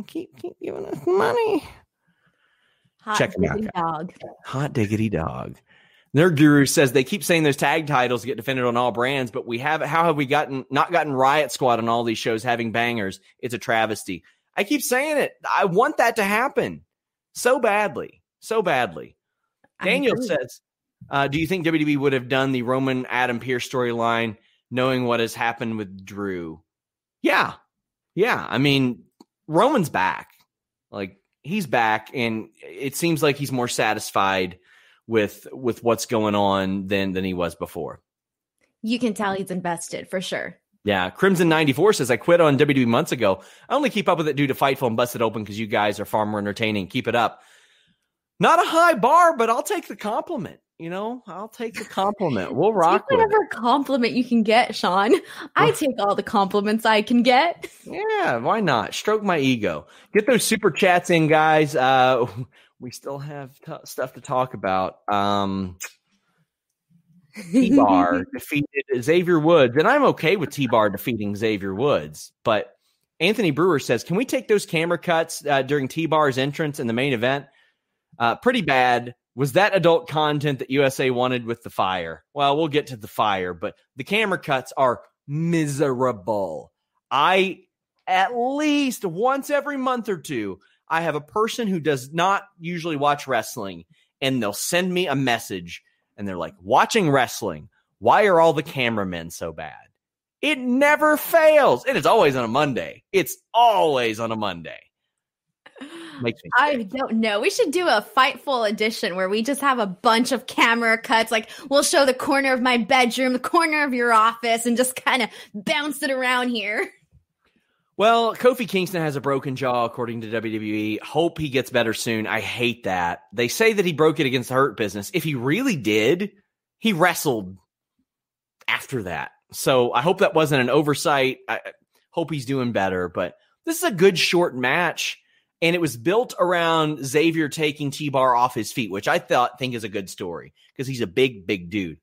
keep keep giving us money. Hot Check 'em out, diggity dog. Hot diggity dog. Their guru says they keep saying those tag titles get defended on all brands, but we have how have we gotten not gotten Riot Squad on all these shows having bangers? It's a travesty. I keep saying it. I want that to happen so badly, so badly. Daniel says, uh, "Do you think WWE would have done the Roman Adam Pearce storyline knowing what has happened with Drew?" Yeah, yeah. I mean, Roman's back. Like he's back, and it seems like he's more satisfied with with what's going on than than he was before. you can tell he's invested for sure. Yeah, Crimson ninety four says I quit on WWE months ago. I only keep up with it due to Fightful and Busted Open because you guys are far more entertaining. Keep it up. Not a high bar, but I'll take the compliment. You know, I'll take the compliment. We'll rock Take with it. whatever compliment you can get, Sean. I take all the compliments I can get. Yeah, why not? Stroke my ego. Get those super chats in, guys. Uh, we still have t- stuff to talk about. Um, T Bar defeated Xavier Woods, and I'm okay with T Bar defeating Xavier Woods. But Anthony Brewer says, "Can we take those camera cuts uh, during T Bar's entrance in the main event? Uh, pretty bad. Was that adult content that USA wanted with the fire? Well, we'll get to the fire, but the camera cuts are miserable. I at least once every month or two, I have a person who does not usually watch wrestling, and they'll send me a message and they're like, watching wrestling, why are all the cameramen so bad? It never fails. And it's always on a Monday. It's always on a Monday. I don't know. We should do a Fightful edition where we just have a bunch of camera cuts. Like we'll show the corner of my bedroom, the corner of your office, and just kind of bounce it around here. Well, Kofi Kingston has a broken jaw, according to WWE. Hope he gets better soon. I hate that. They say that he broke it against Hurt Business. If he really did, he wrestled after that. So I hope that wasn't an oversight. I I hope he's doing better. But this is a good short match. And it was built around Xavier taking T Bar off his feet, which I thought think is a good story because he's a big, big dude.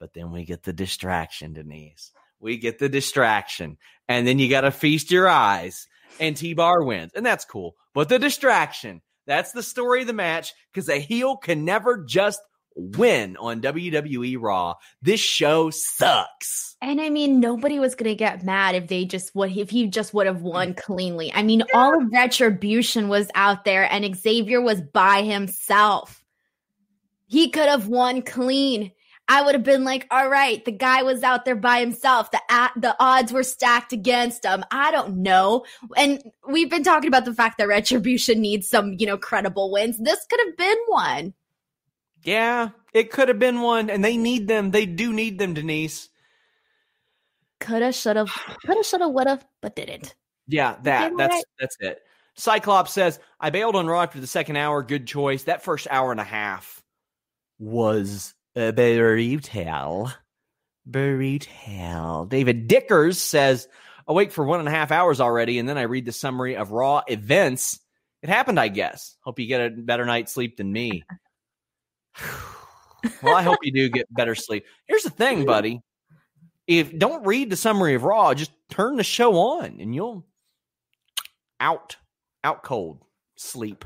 But then we get the distraction, Denise. We get the distraction. And then you got to feast your eyes. And T Bar wins. And that's cool. But the distraction, that's the story of the match because a heel can never just win on WWE Raw. This show sucks. And I mean, nobody was gonna get mad if they just would if he just would have won mm. cleanly. I mean, all of retribution was out there, and Xavier was by himself. He could have won clean. I would have been like, all right, the guy was out there by himself. The a- the odds were stacked against him. I don't know. And we've been talking about the fact that retribution needs some, you know, credible wins. This could have been one. Yeah, it could have been one. And they need them. They do need them, Denise. Coulda, shoulda, coulda, shoulda, woulda, but didn't. Yeah, that Okay, that's right. that's it. Cyclops says, I bailed on Raw after the second hour. Good choice. That first hour and a half was a brutal. Brutal. David Dickers says, awake for one and a half hours already, and then I read the summary of Raw events. It happened, I guess. Hope you get a better night's sleep than me. well, I hope you do get better sleep. Here's the thing, buddy. If don't read the summary of Raw, just turn the show on and you'll out, out cold, sleep.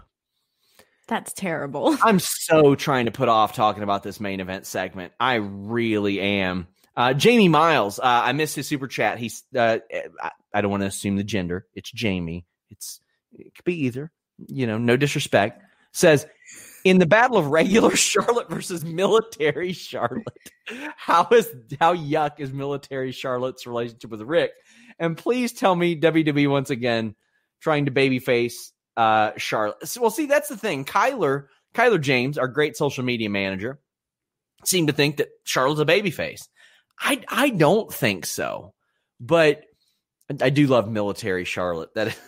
That's terrible. I'm so trying to put off talking about this main event segment. I really am. Uh, Jamie Miles, uh, I missed his super chat. He's, uh, I, I don't want to assume the gender. It's Jamie. It's, it could be either. You know, no disrespect. Says, in the battle of regular Charlotte versus military Charlotte, how is how yuck is military Charlotte's relationship with Ric? And please tell me WWE once again trying to babyface uh Charlotte. So, well, see, that's the thing. Kyler, Kyler James, our great social media manager, seemed to think that Charlotte's a babyface. I I don't think so, but I do love military Charlotte. That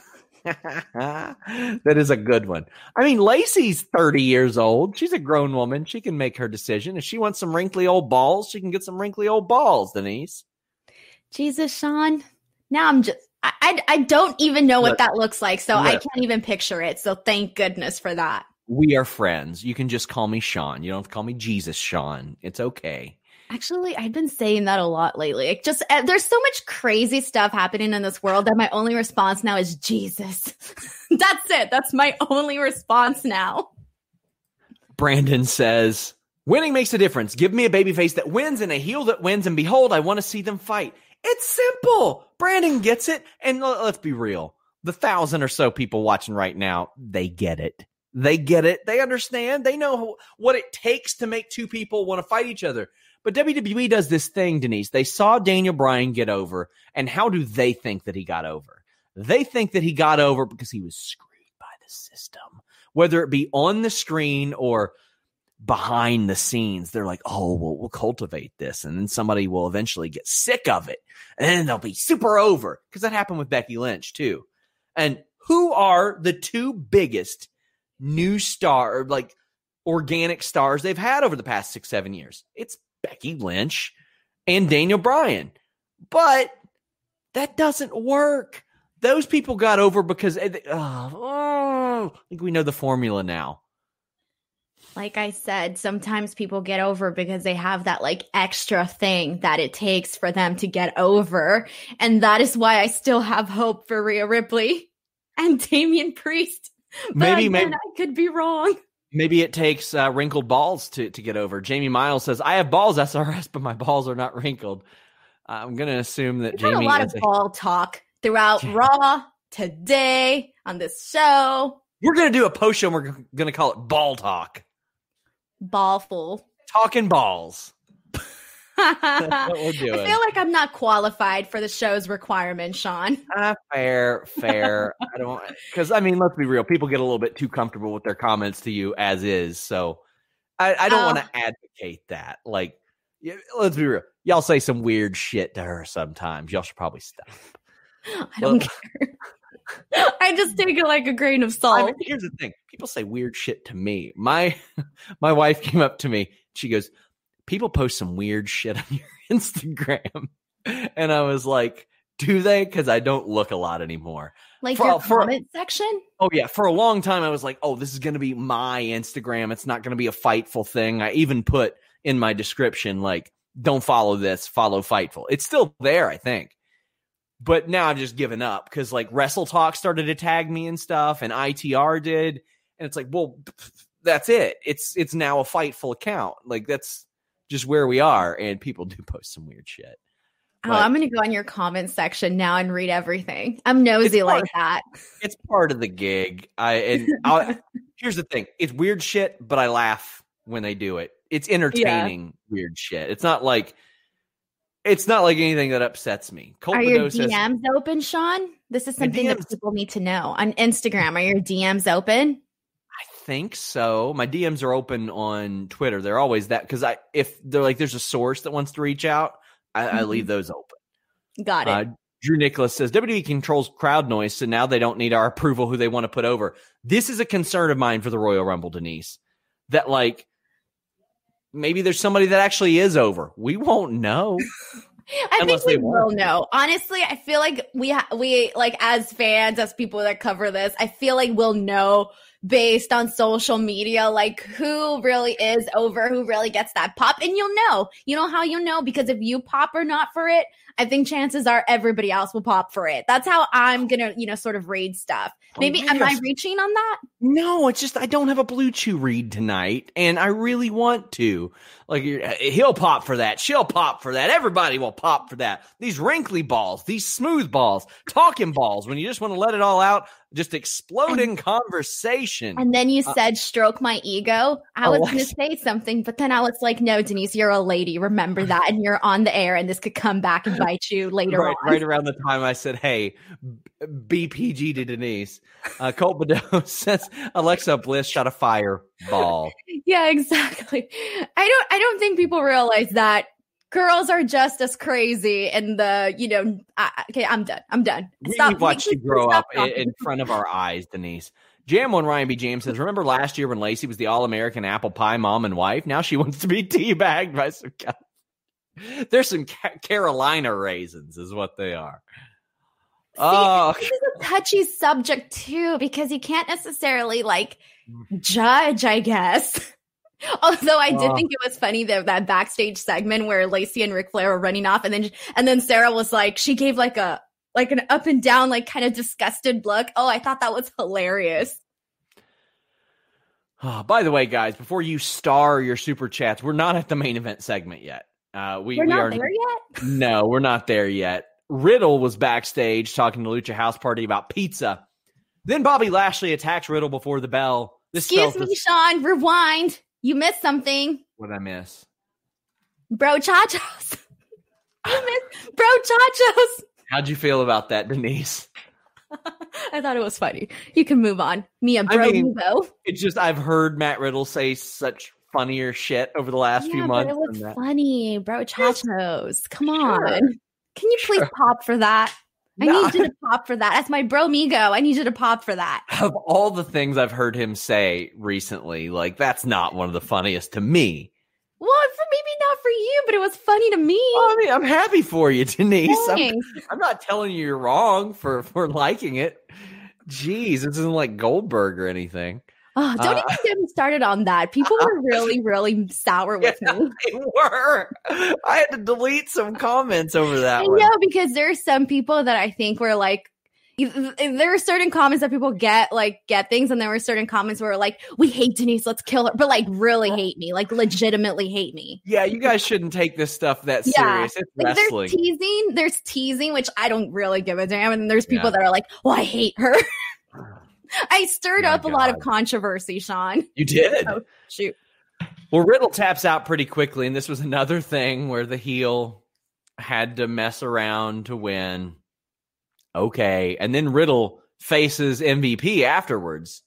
that is a good one. I mean, Lacey's 30 years old. She's a grown woman. She can make her decision. If she wants some wrinkly old balls, she can get some wrinkly old balls, Denise. Jesus, Sean. Now I'm just I, I, don't even know what Look, that looks like, so I can't even picture it. So thank goodness for that. We are friends. You can just call me Sean. You don't have to call me Jesus Sean. It's okay. Actually, I've been saying that a lot lately. It just uh, there's so much crazy stuff happening in this world that my only response now is Jesus. That's it. That's my only response now. Brandon says, "Winning makes a difference. Give me a baby face that wins and a heel that wins, and behold, I want to see them fight." It's simple. Brandon gets it, and let's be real: the thousand or so people watching right now, they get it. They get it. They understand. They know what it takes to make two people want to fight each other. But WWE does this thing, Denise. They saw Daniel Bryan get over, and how do they think that he got over? They think that he got over because he was screwed by the system, whether it be on the screen or behind the scenes. They're like, oh, well, cultivate this, and then somebody will eventually get sick of it, and then they'll be super over because that happened with Becky Lynch too. And who are the two biggest new star, like organic stars they've had over the past six, seven years? It's Becky Lynch and Daniel Bryan. But that doesn't work. Those people got over because uh, oh, I think we know the formula now. Like I said, sometimes people get over because they have that like extra thing that it takes for them to get over. And that is why I still have hope for Rhea Ripley and Damian Priest. But maybe, again, maybe I could be wrong. Maybe it takes uh, wrinkled balls to, to get over. Jamie Miles says, I have balls, SRS, but my balls are not wrinkled. I'm going to assume that We've Jamie. A lot of a- ball talk throughout Raw today on this show. We're going to do a post show and we're going to call it Ball Talk. Ballful. Talking balls. I feel like I'm not qualified for the show's requirements, Sean. Uh, fair, fair. I don't because I mean, let's be real. People get a little bit too comfortable with their comments to you as is. So I, I don't want to oh. advocate that. Like, let's be real. Y'all say some weird shit to her sometimes. Y'all should probably stop. I don't care. I just take it like a grain of salt. I mean, here's the thing: people say weird shit to me. My my wife came up to me. She goes, people post some weird shit on your Instagram. And I was like, do they? Because I don't look a lot anymore. Like for, your for, comment section? Oh yeah. For a long time I was like, oh, this is gonna be my Instagram. It's not gonna be a fightful thing. I even put in my description, like, don't follow this, follow Fightful. It's still there, I think. But now I've just given up because like Wrestle Talk started to tag me and stuff, and ITR did. And it's like, well, that's it. It's it's now a Fightful account. Like that's just where we are, and people do post some weird shit. Oh, I'm going to go on your comment section now and read everything. I'm nosy like that. It's part of the gig. I and I'll, here's the thing: it's weird shit, but I laugh when they do it. It's entertaining yeah. weird shit. It's not like it's not like anything that upsets me. Colt are your DMs says, open, Sean? This is something that people need to know on Instagram. Are your DMs open? I think so. My DMs are open on Twitter. They're always that because I if they're like there's a source that wants to reach out, I, mm-hmm. I leave those open. Got it. Uh, Drew Nicholas says WWE controls crowd noise, so now they don't need our approval who they want to put over. This is a concern of mine for the Royal Rumble, Denise. That like maybe there's somebody that actually is over. We won't know. I think we will know. Honestly, I feel like we ha- we like as fans, as people that cover this, I feel like we'll know based on social media, like who really is over, who really gets that pop. And you'll know. You know how you know? Because if you pop or not for it, I think chances are everybody else will pop for it. That's how I'm gonna, you know, sort of read stuff. Oh, Maybe oh, am I reaching on that? No, it's just I don't have a BlueChew read tonight, and I really want to. Like he'll pop for that, she'll pop for that, everybody will pop for that. These wrinkly balls, these smooth balls, talking balls. When you just want to let it all out, just exploding and, conversation. And then you uh, said, "Stroke my ego." I was going to say something, but then I was like, "No, Denise, you're a lady. Remember that, and you're on the air, and this could come back and bite you later right, on." Right around the time I said, "Hey, BPG to Denise," uh, Colt Bedeau says Alexa Bliss shot a fireball. yeah, exactly. I don't. I don't think people realize that girls are just as crazy and the you know I, okay i'm done i'm done We, Stop- we've watched you grow up in, talking. in front of our eyes, Denise. Jam one Ryan B. James says, "Remember last year when Lacey was the All American apple pie mom and wife? Now she wants to be teabagged by some. Ca- There's some Ca- Carolina raisins, is what they are. Oh, this is a touchy subject too because you can't necessarily like mm. judge i guess although i did Oh. think it was funny that that backstage segment where lacey and Ric flair were running off and then and then sarah was like she gave like a like an up and down like kind of disgusted look oh i thought that was hilarious Oh, by the way, guys, before you star your super chats, we're not at the main event segment yet. Uh, we we're we not are there yet no, we're not there yet. Riddle was backstage talking to Lucha House Party about pizza. Then Bobby Lashley attacks Riddle before the bell. This excuse me sean rewind you missed something what did I miss? bro chachos you missed bro chachos How'd you feel about that, Denise? I thought it was funny. You can move on. Mia I bro mean, Mugo. It's just I've heard Matt Riddle say such funnier shit over the last few Yeah, months. but it was funny, bro. Chachos. Come Sure. on. Can you please Sure. pop for that? I No, need you to pop for that. That's my bro Migo. I need you to pop for that. of all the things I've heard him say recently, like that's not one of the funniest to me. Well, for maybe not for you, but it was funny to me. Well, I mean, I'm happy for you, Denise. I'm, I'm not telling you you're wrong for for liking it. Jeez, this isn't like Goldberg or anything. Oh, don't Uh, even get me started on that. People were really, really sour with Yeah, me. they were. I had to delete some comments over that I one. know because there are some people that I think were like, there are certain comments that people get like get things, and there were certain comments where like we hate Denise, let's kill her, but like really hate me, like legitimately hate me. Yeah, you guys shouldn't take this stuff that Yeah. serious. It's Like wrestling. there's teasing, there's teasing, which I don't really give a damn, and then there's people Yeah. that are like, "Well, I hate her." I stirred My up a lot of controversy, Sean. you did. Oh, shoot. Well, Riddle taps out pretty quickly, and this was another thing where the heel had to mess around to win. Okay. And then Riddle faces MVP afterwards.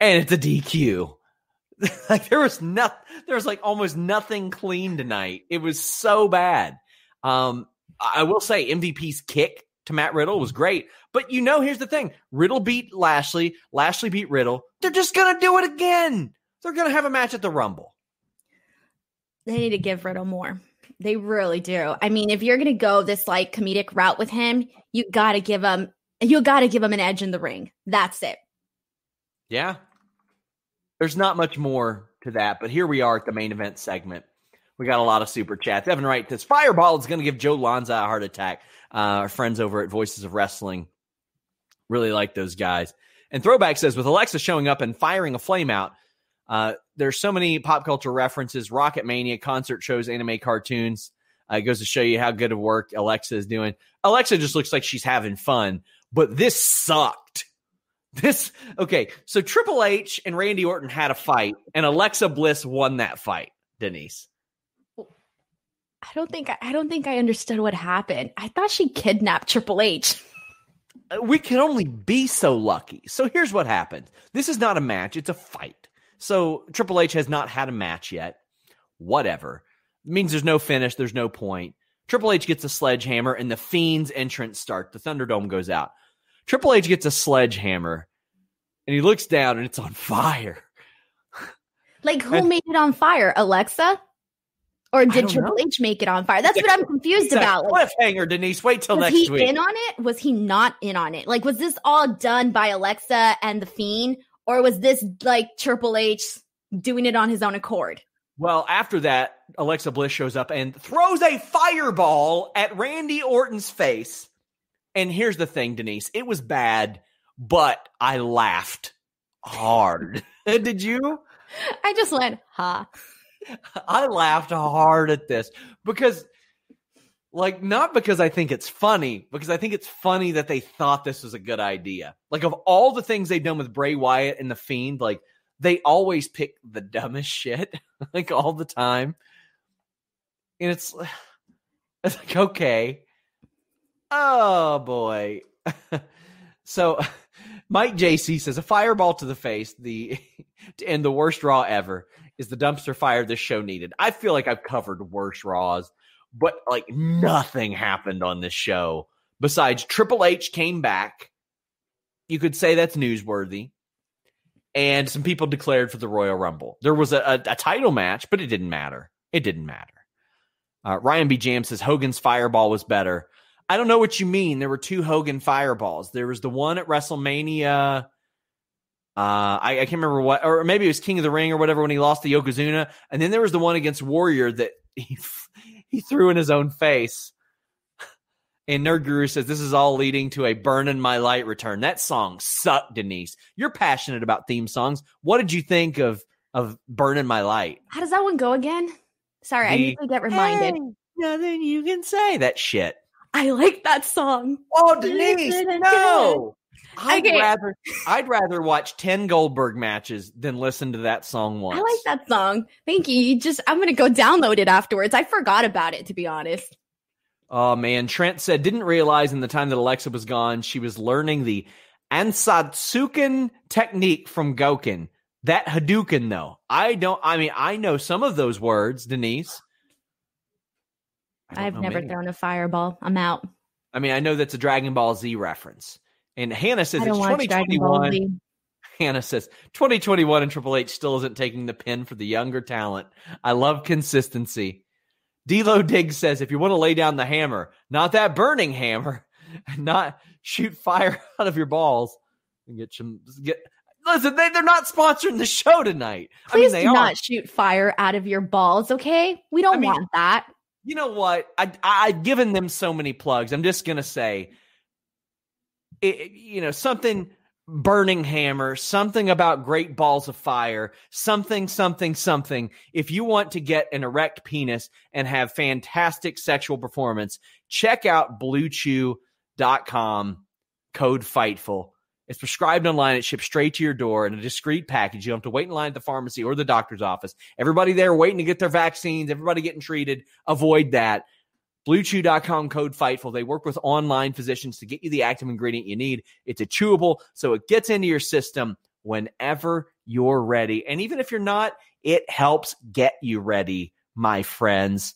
And it's a DQ. like there was not there was like almost nothing clean tonight. It was so bad. Um I will say MVP's kick to Matt Riddle was great. But you know, here's the thing. Riddle beat Lashley, Lashley beat Riddle. They're just gonna do it again. They're gonna have a match at the Rumble. They need to give Riddle more. They really do. I mean, if you're gonna go this like comedic route with him, you gotta give him you gotta give him an edge in the ring. That's it. Yeah. There's not much more to that, but here we are at the main event segment. We got a lot of super chats. Evan Wright, this fireball is going to give Joe Lanza a heart attack. Uh, our friends over at Voices of Wrestling really like those guys. And Throwback says, with Alexa showing up and firing a flame out, uh, there's so many pop culture references, Rocket Mania, concert shows, anime cartoons. Uh, it goes to show you how good of work Alexa is doing. Alexa just looks like she's having fun, but this sucked. This okay, so Triple H and Randy Orton had a fight, and Alexa Bliss won that fight. Denise, I don't think I don't think I understood what happened. I thought she kidnapped Triple H. We can only be so lucky. So here's what happened. This is not a match; it's a fight. So Triple H has not had a match yet. Whatever it means there's no finish. There's no point. Triple H gets a sledgehammer, and the Fiend's entrance start. The Thunderdome goes out. Triple H gets a sledgehammer, and he looks down, and it's on fire. Like who And- made it on fire? Alexa? Or did Triple know. H make it on fire? That's what I'm confused It's about. Like, cliffhanger, Denise. Wait till was next he in on it? Was he not in on it? Like, was this all done by Alexa and the Fiend, or was this like Triple H doing it on his own accord? Well, after that, Alexa Bliss shows up and throws a fireball at Randy Orton's face. And here's the thing, Denise, it was bad, but I laughed hard. Did you? I just went, ha. I laughed hard at this because, like, not because I think it's funny, because I think it's funny that they thought this was a good idea. Like, of all the things they've done with Bray Wyatt and The Fiend, like, they always pick the dumbest shit, like, all the time. And it's, it's like, okay. Oh, boy. so, Mike JC says a fireball to the face, the to end the worst draw ever. Is the dumpster fire this show needed. I feel like I've covered worse Raws, but like nothing happened on this show besides Triple H came back. You could say that's newsworthy. And some people declared for the Royal Rumble. There was a, a, a title match, but it didn't matter. It didn't matter. Uh, Ryan B. Jam says Hogan's fireball was better. I don't know what you mean. There were two Hogan fireballs. There was the one at WrestleMania. Uh, I, I, can't remember what, or maybe it was King of the Ring or whatever when he lost to Yokozuna, and then there was the one against Warrior that he he threw in his own face. And Nerd Guru says this is all leading to a "Burn in My Light" return. That song sucked, Denise. You're passionate about theme songs. What did you think of of "Burn in My Light"? How does that one go again? Sorry, the, I need to get reminded. Hey, nothing you can say. That shit. I like that song. Oh, Denise, no. I'd okay. rather I'd rather watch 10 Goldberg matches than listen to that song once. I like that song. Thank you. you just I'm gonna go download it afterwards. I forgot about it to be honest. Oh man, Trent said didn't realize in the time that Alexa was gone, she was learning the Ansatsuken technique from Gouken. That Hadouken though. I don't I mean I know some of those words, Denise. I've never many. thrown a fireball. I'm out. I mean, I know that's a Dragon Ball Z reference. And Hannah says it's 2021. Hannah says 2021 and Triple H still isn't taking the pin for the younger talent. I love consistency. D'Lo Diggs says if you want to lay down the hammer, not that burning hammer, not shoot fire out of your balls, and get some get. Listen, they, they're not sponsoring the show tonight. Please I mean, do not shoot fire out of your balls, okay? We don't I mean, want that you know what? I I've given them so many plugs. I'm just gonna say, it, you know, something burning hammer, something about great balls of fire, something, something, something. If you want to get an erect penis and have fantastic sexual performance, check out BlueChew.com. Code Fightful. It's prescribed online. It ships straight to your door in a discreet package. You don't have to wait in line at the pharmacy or the doctor's office. Everybody there waiting to get their vaccines, everybody getting treated. Avoid that. BlueChew.com code FIGHTFUL. They work with online physicians to get you the active ingredient you need. It's a chewable, so it gets into your system whenever you're ready. And even if you're not, it helps get you ready, my friends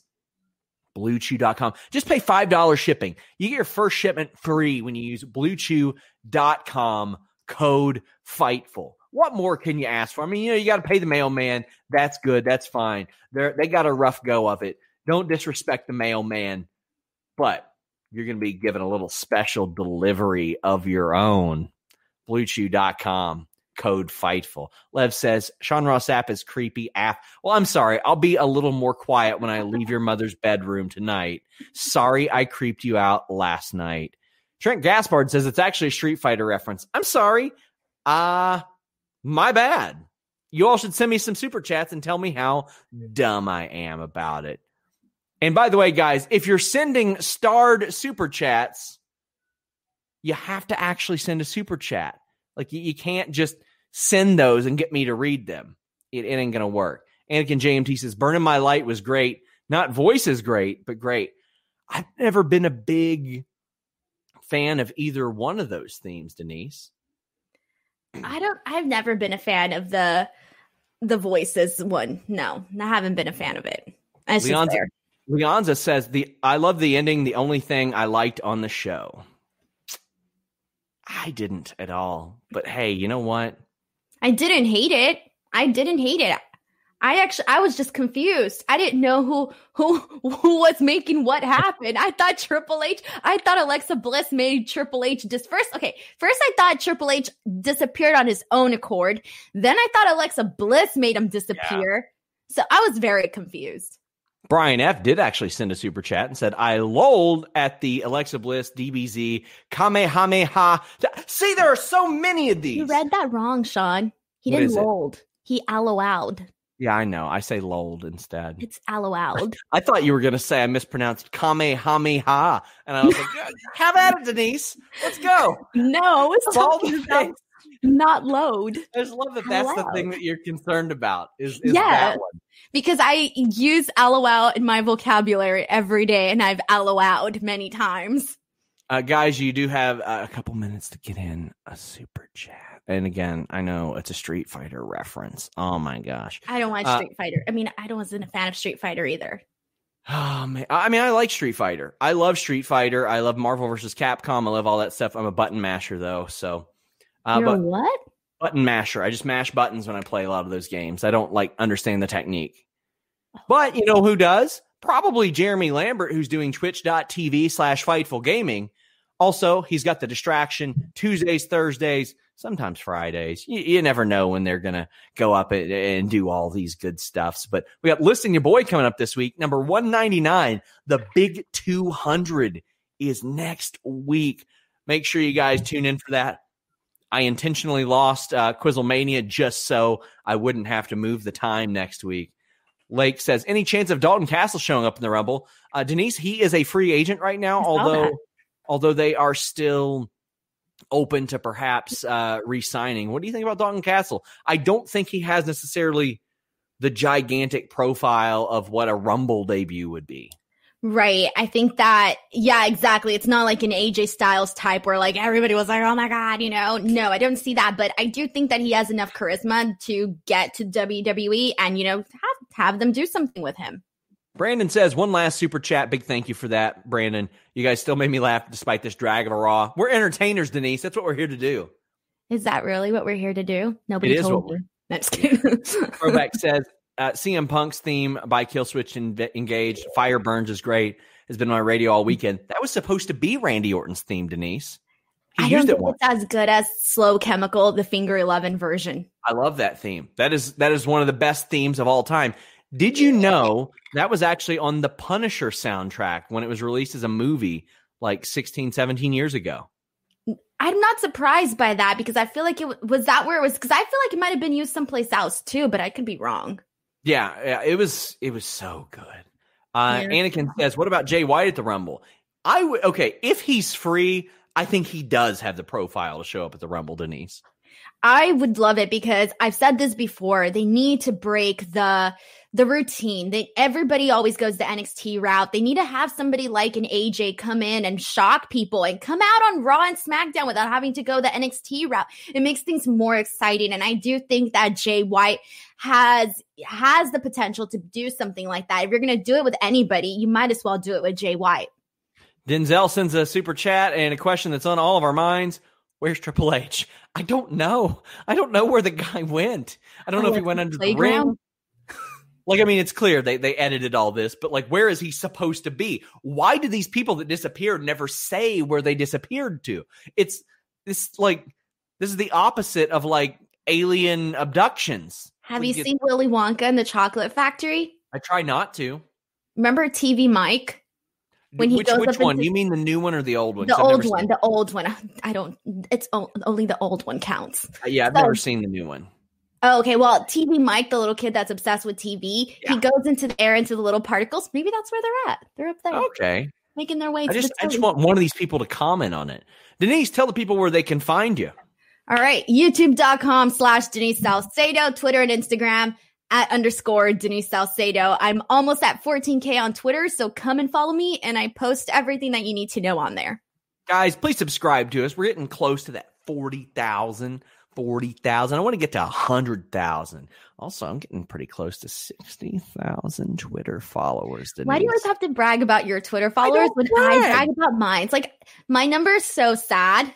bluechew.com. Just pay $5 shipping. You get your first shipment free when you use bluechew.com code FIGHTFUL. What more can you ask for? I mean, you know, you got to pay the mailman. That's good. That's fine. They're, they got a rough go of it. Don't disrespect the mailman, but you're going to be given a little special delivery of your own. Bluechew.com code Fightful. Lev says Sean Ross Sapp is creepy app. Well, I'm sorry. I'll be a little more quiet when I leave your mother's bedroom tonight. Sorry, I creeped you out last night. Trent Gaspard says it's actually a Street Fighter reference. I'm sorry. Uh my bad. You all should send me some super chats and tell me how dumb I am about it. And by the way, guys, if you're sending starred super chats, you have to actually send a super chat. Like you, you can't just send those and get me to read them. It, it ain't going to work. Anakin JMT says, Burn in My Light was great. Not voice is great, but great. I've never been a big fan of either one of those themes, Denise. I don't I've never been a fan of the the voices one. No, I haven't been a fan of it. Leonza, Leonza says the I love the ending, the only thing I liked on the show. I didn't at all. But hey, you know what? I didn't hate it. I didn't hate it. I actually I was just confused. I didn't know who who who was making what happen. I thought Triple H, I thought Alexa Bliss made Triple H just first okay, first I thought Triple H disappeared on his own accord. Then I thought Alexa Bliss made him disappear. Yeah. So I was very confused. Brian F did actually send a super chat and said, I lolled at the Alexa Bliss DBZ Kamehameha. See, there are so many of these. You read that wrong, Sean. He what didn't lolled. He allowed. Yeah, I know. I say lolled instead. It's allowed. I thought you were going to say I mispronounced Kamehameha. And I was like, have at it, Denise. Let's go. No, it's talking about not load. I just love that that's the thing that you're concerned about is, is yeah, because I use LOL in my vocabulary every day and I've LOL'd many times. Uh, guys, you do have uh, a couple minutes to get in a super chat. and again, I know it's a Street Fighter reference. Oh my gosh. I don't watch Uh, Street Fighter. I mean, I don't wasn't a fan of Street Fighter either. Oh man, I mean, I like Street Fighter. I love Street Fighter. I love Marvel versus Capcom. I love all that stuff. I'm a button masher though, so. Uh, but what? button masher. I just mash buttons when I play a lot of those games. I don't like understand the technique. But you know who does? Probably Jeremy Lambert, who's doing twitch.tv slash fightful gaming. Also, he's got the distraction Tuesdays, Thursdays, sometimes Fridays. You, you never know when they're going to go up and, and do all these good stuffs. But we got Listing Your Boy coming up this week. Number 199, the big 200 is next week. Make sure you guys tune in for that. I intentionally lost uh, Quizzlemania just so I wouldn't have to move the time next week. Lake says, any chance of Dalton Castle showing up in the Rumble? Uh, Denise, he is a free agent right now, although that. although they are still open to perhaps uh, re-signing. What do you think about Dalton Castle? I don't think he has necessarily the gigantic profile of what a Rumble debut would be. Right. I think that, yeah, exactly. It's not like an AJ Styles type where like everybody was like, oh my God, you know? No, I don't see that. But I do think that he has enough charisma to get to WWE and, you know, have, have them do something with him. Brandon says one last super chat. Big thank you for that, Brandon. You guys still made me laugh despite this drag of a raw. We're entertainers, Denise. That's what we're here to do. Is that really what we're here to do? Nobody It is told what me. Just kidding. Throwback says uh, CM Punk's theme by Killswitch and Engaged, Fire Burns is great. Has been on my radio all weekend. That was supposed to be Randy Orton's theme, Denise. He I don't it think once. it's as good as Slow Chemical, the Finger Eleven version. I love that theme. That is that is one of the best themes of all time. Did you know that was actually on the Punisher soundtrack when it was released as a movie like 16, 17 years ago? I'm not surprised by that because I feel like it was that where it was because I feel like it might have been used someplace else too, but I could be wrong. Yeah, yeah, it was it was so good. Uh, Yeah. Anakin says, "What about Jay White at the Rumble?" I would okay if he's free. I think he does have the profile to show up at the Rumble, Denise. I would love it because I've said this before. They need to break the the routine. that everybody always goes the NXT route. They need to have somebody like an AJ come in and shock people and come out on Raw and SmackDown without having to go the NXT route. It makes things more exciting. And I do think that Jay White has has the potential to do something like that. If you're gonna do it with anybody, you might as well do it with Jay White. Denzel sends a super chat and a question that's on all of our minds. Where's Triple H? I don't know. I don't know where the guy went. I don't know if he went under the ring. Like, I mean, it's clear they they edited all this, but like, where is he supposed to be? Why do these people that disappeared never say where they disappeared to? It's this like this is the opposite of like alien abductions. Have We you seen Willy Wonka and the Chocolate Factory? I try not to. Remember TV Mike? When he which goes which up one? into- You mean the new one or the old one? The old one, the old one. I don't. It's only the old one counts. Uh, yeah, I've so- never seen the new one. Oh, okay. Well, TV Mike, the little kid that's obsessed with TV, Yeah. he goes into the air into the little particles. Maybe that's where they're at. They're up there, Okay. making their way. I to just I just want one of these people to comment on it. Denise, tell the people where they can find you. All right. YouTube.com slash Denise Salcedo, Twitter and Instagram at underscore Denise Salcedo. I'm almost at 14K on Twitter, so come and follow me, and I post everything that you need to know on there. Guys, please subscribe to us. We're getting close to that 40,000, 40,000. I want to get to 100,000. Also, I'm getting pretty close to 60,000 Twitter followers. Denise. Why do you always have to brag about your Twitter followers don't when I brag. brag about mine? It's like my number is so sad.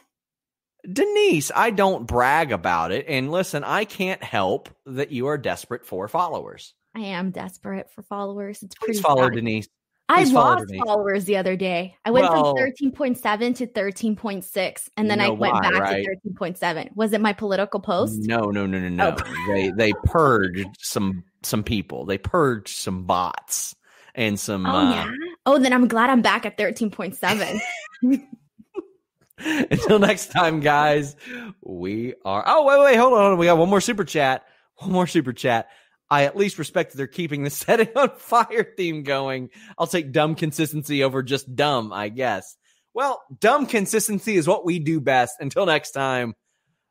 Denise, I don't brag about it. And listen, I can't help that you are desperate for followers. I am desperate for followers. It's pretty Please follow sad. Denise. I lost followers the other day. I went Well- from 13.7 to 13.6 and then I went why, back right? to 13.7. Was it my political post? No, no, no, no, no. Oh. They they purged some some people. They purged some bots and some. Oh uh, yeah. Oh, then I'm glad I'm back at 13.7. Until next time, guys, we are. Oh, wait, wait, hold on. We got one more super chat. One more super chat. I at least respect that they're keeping the setting on fire theme going. I'll take dumb consistency over just dumb, I guess. Well, dumb consistency is what we do best. Until next time,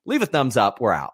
leave a thumbs up. We're out.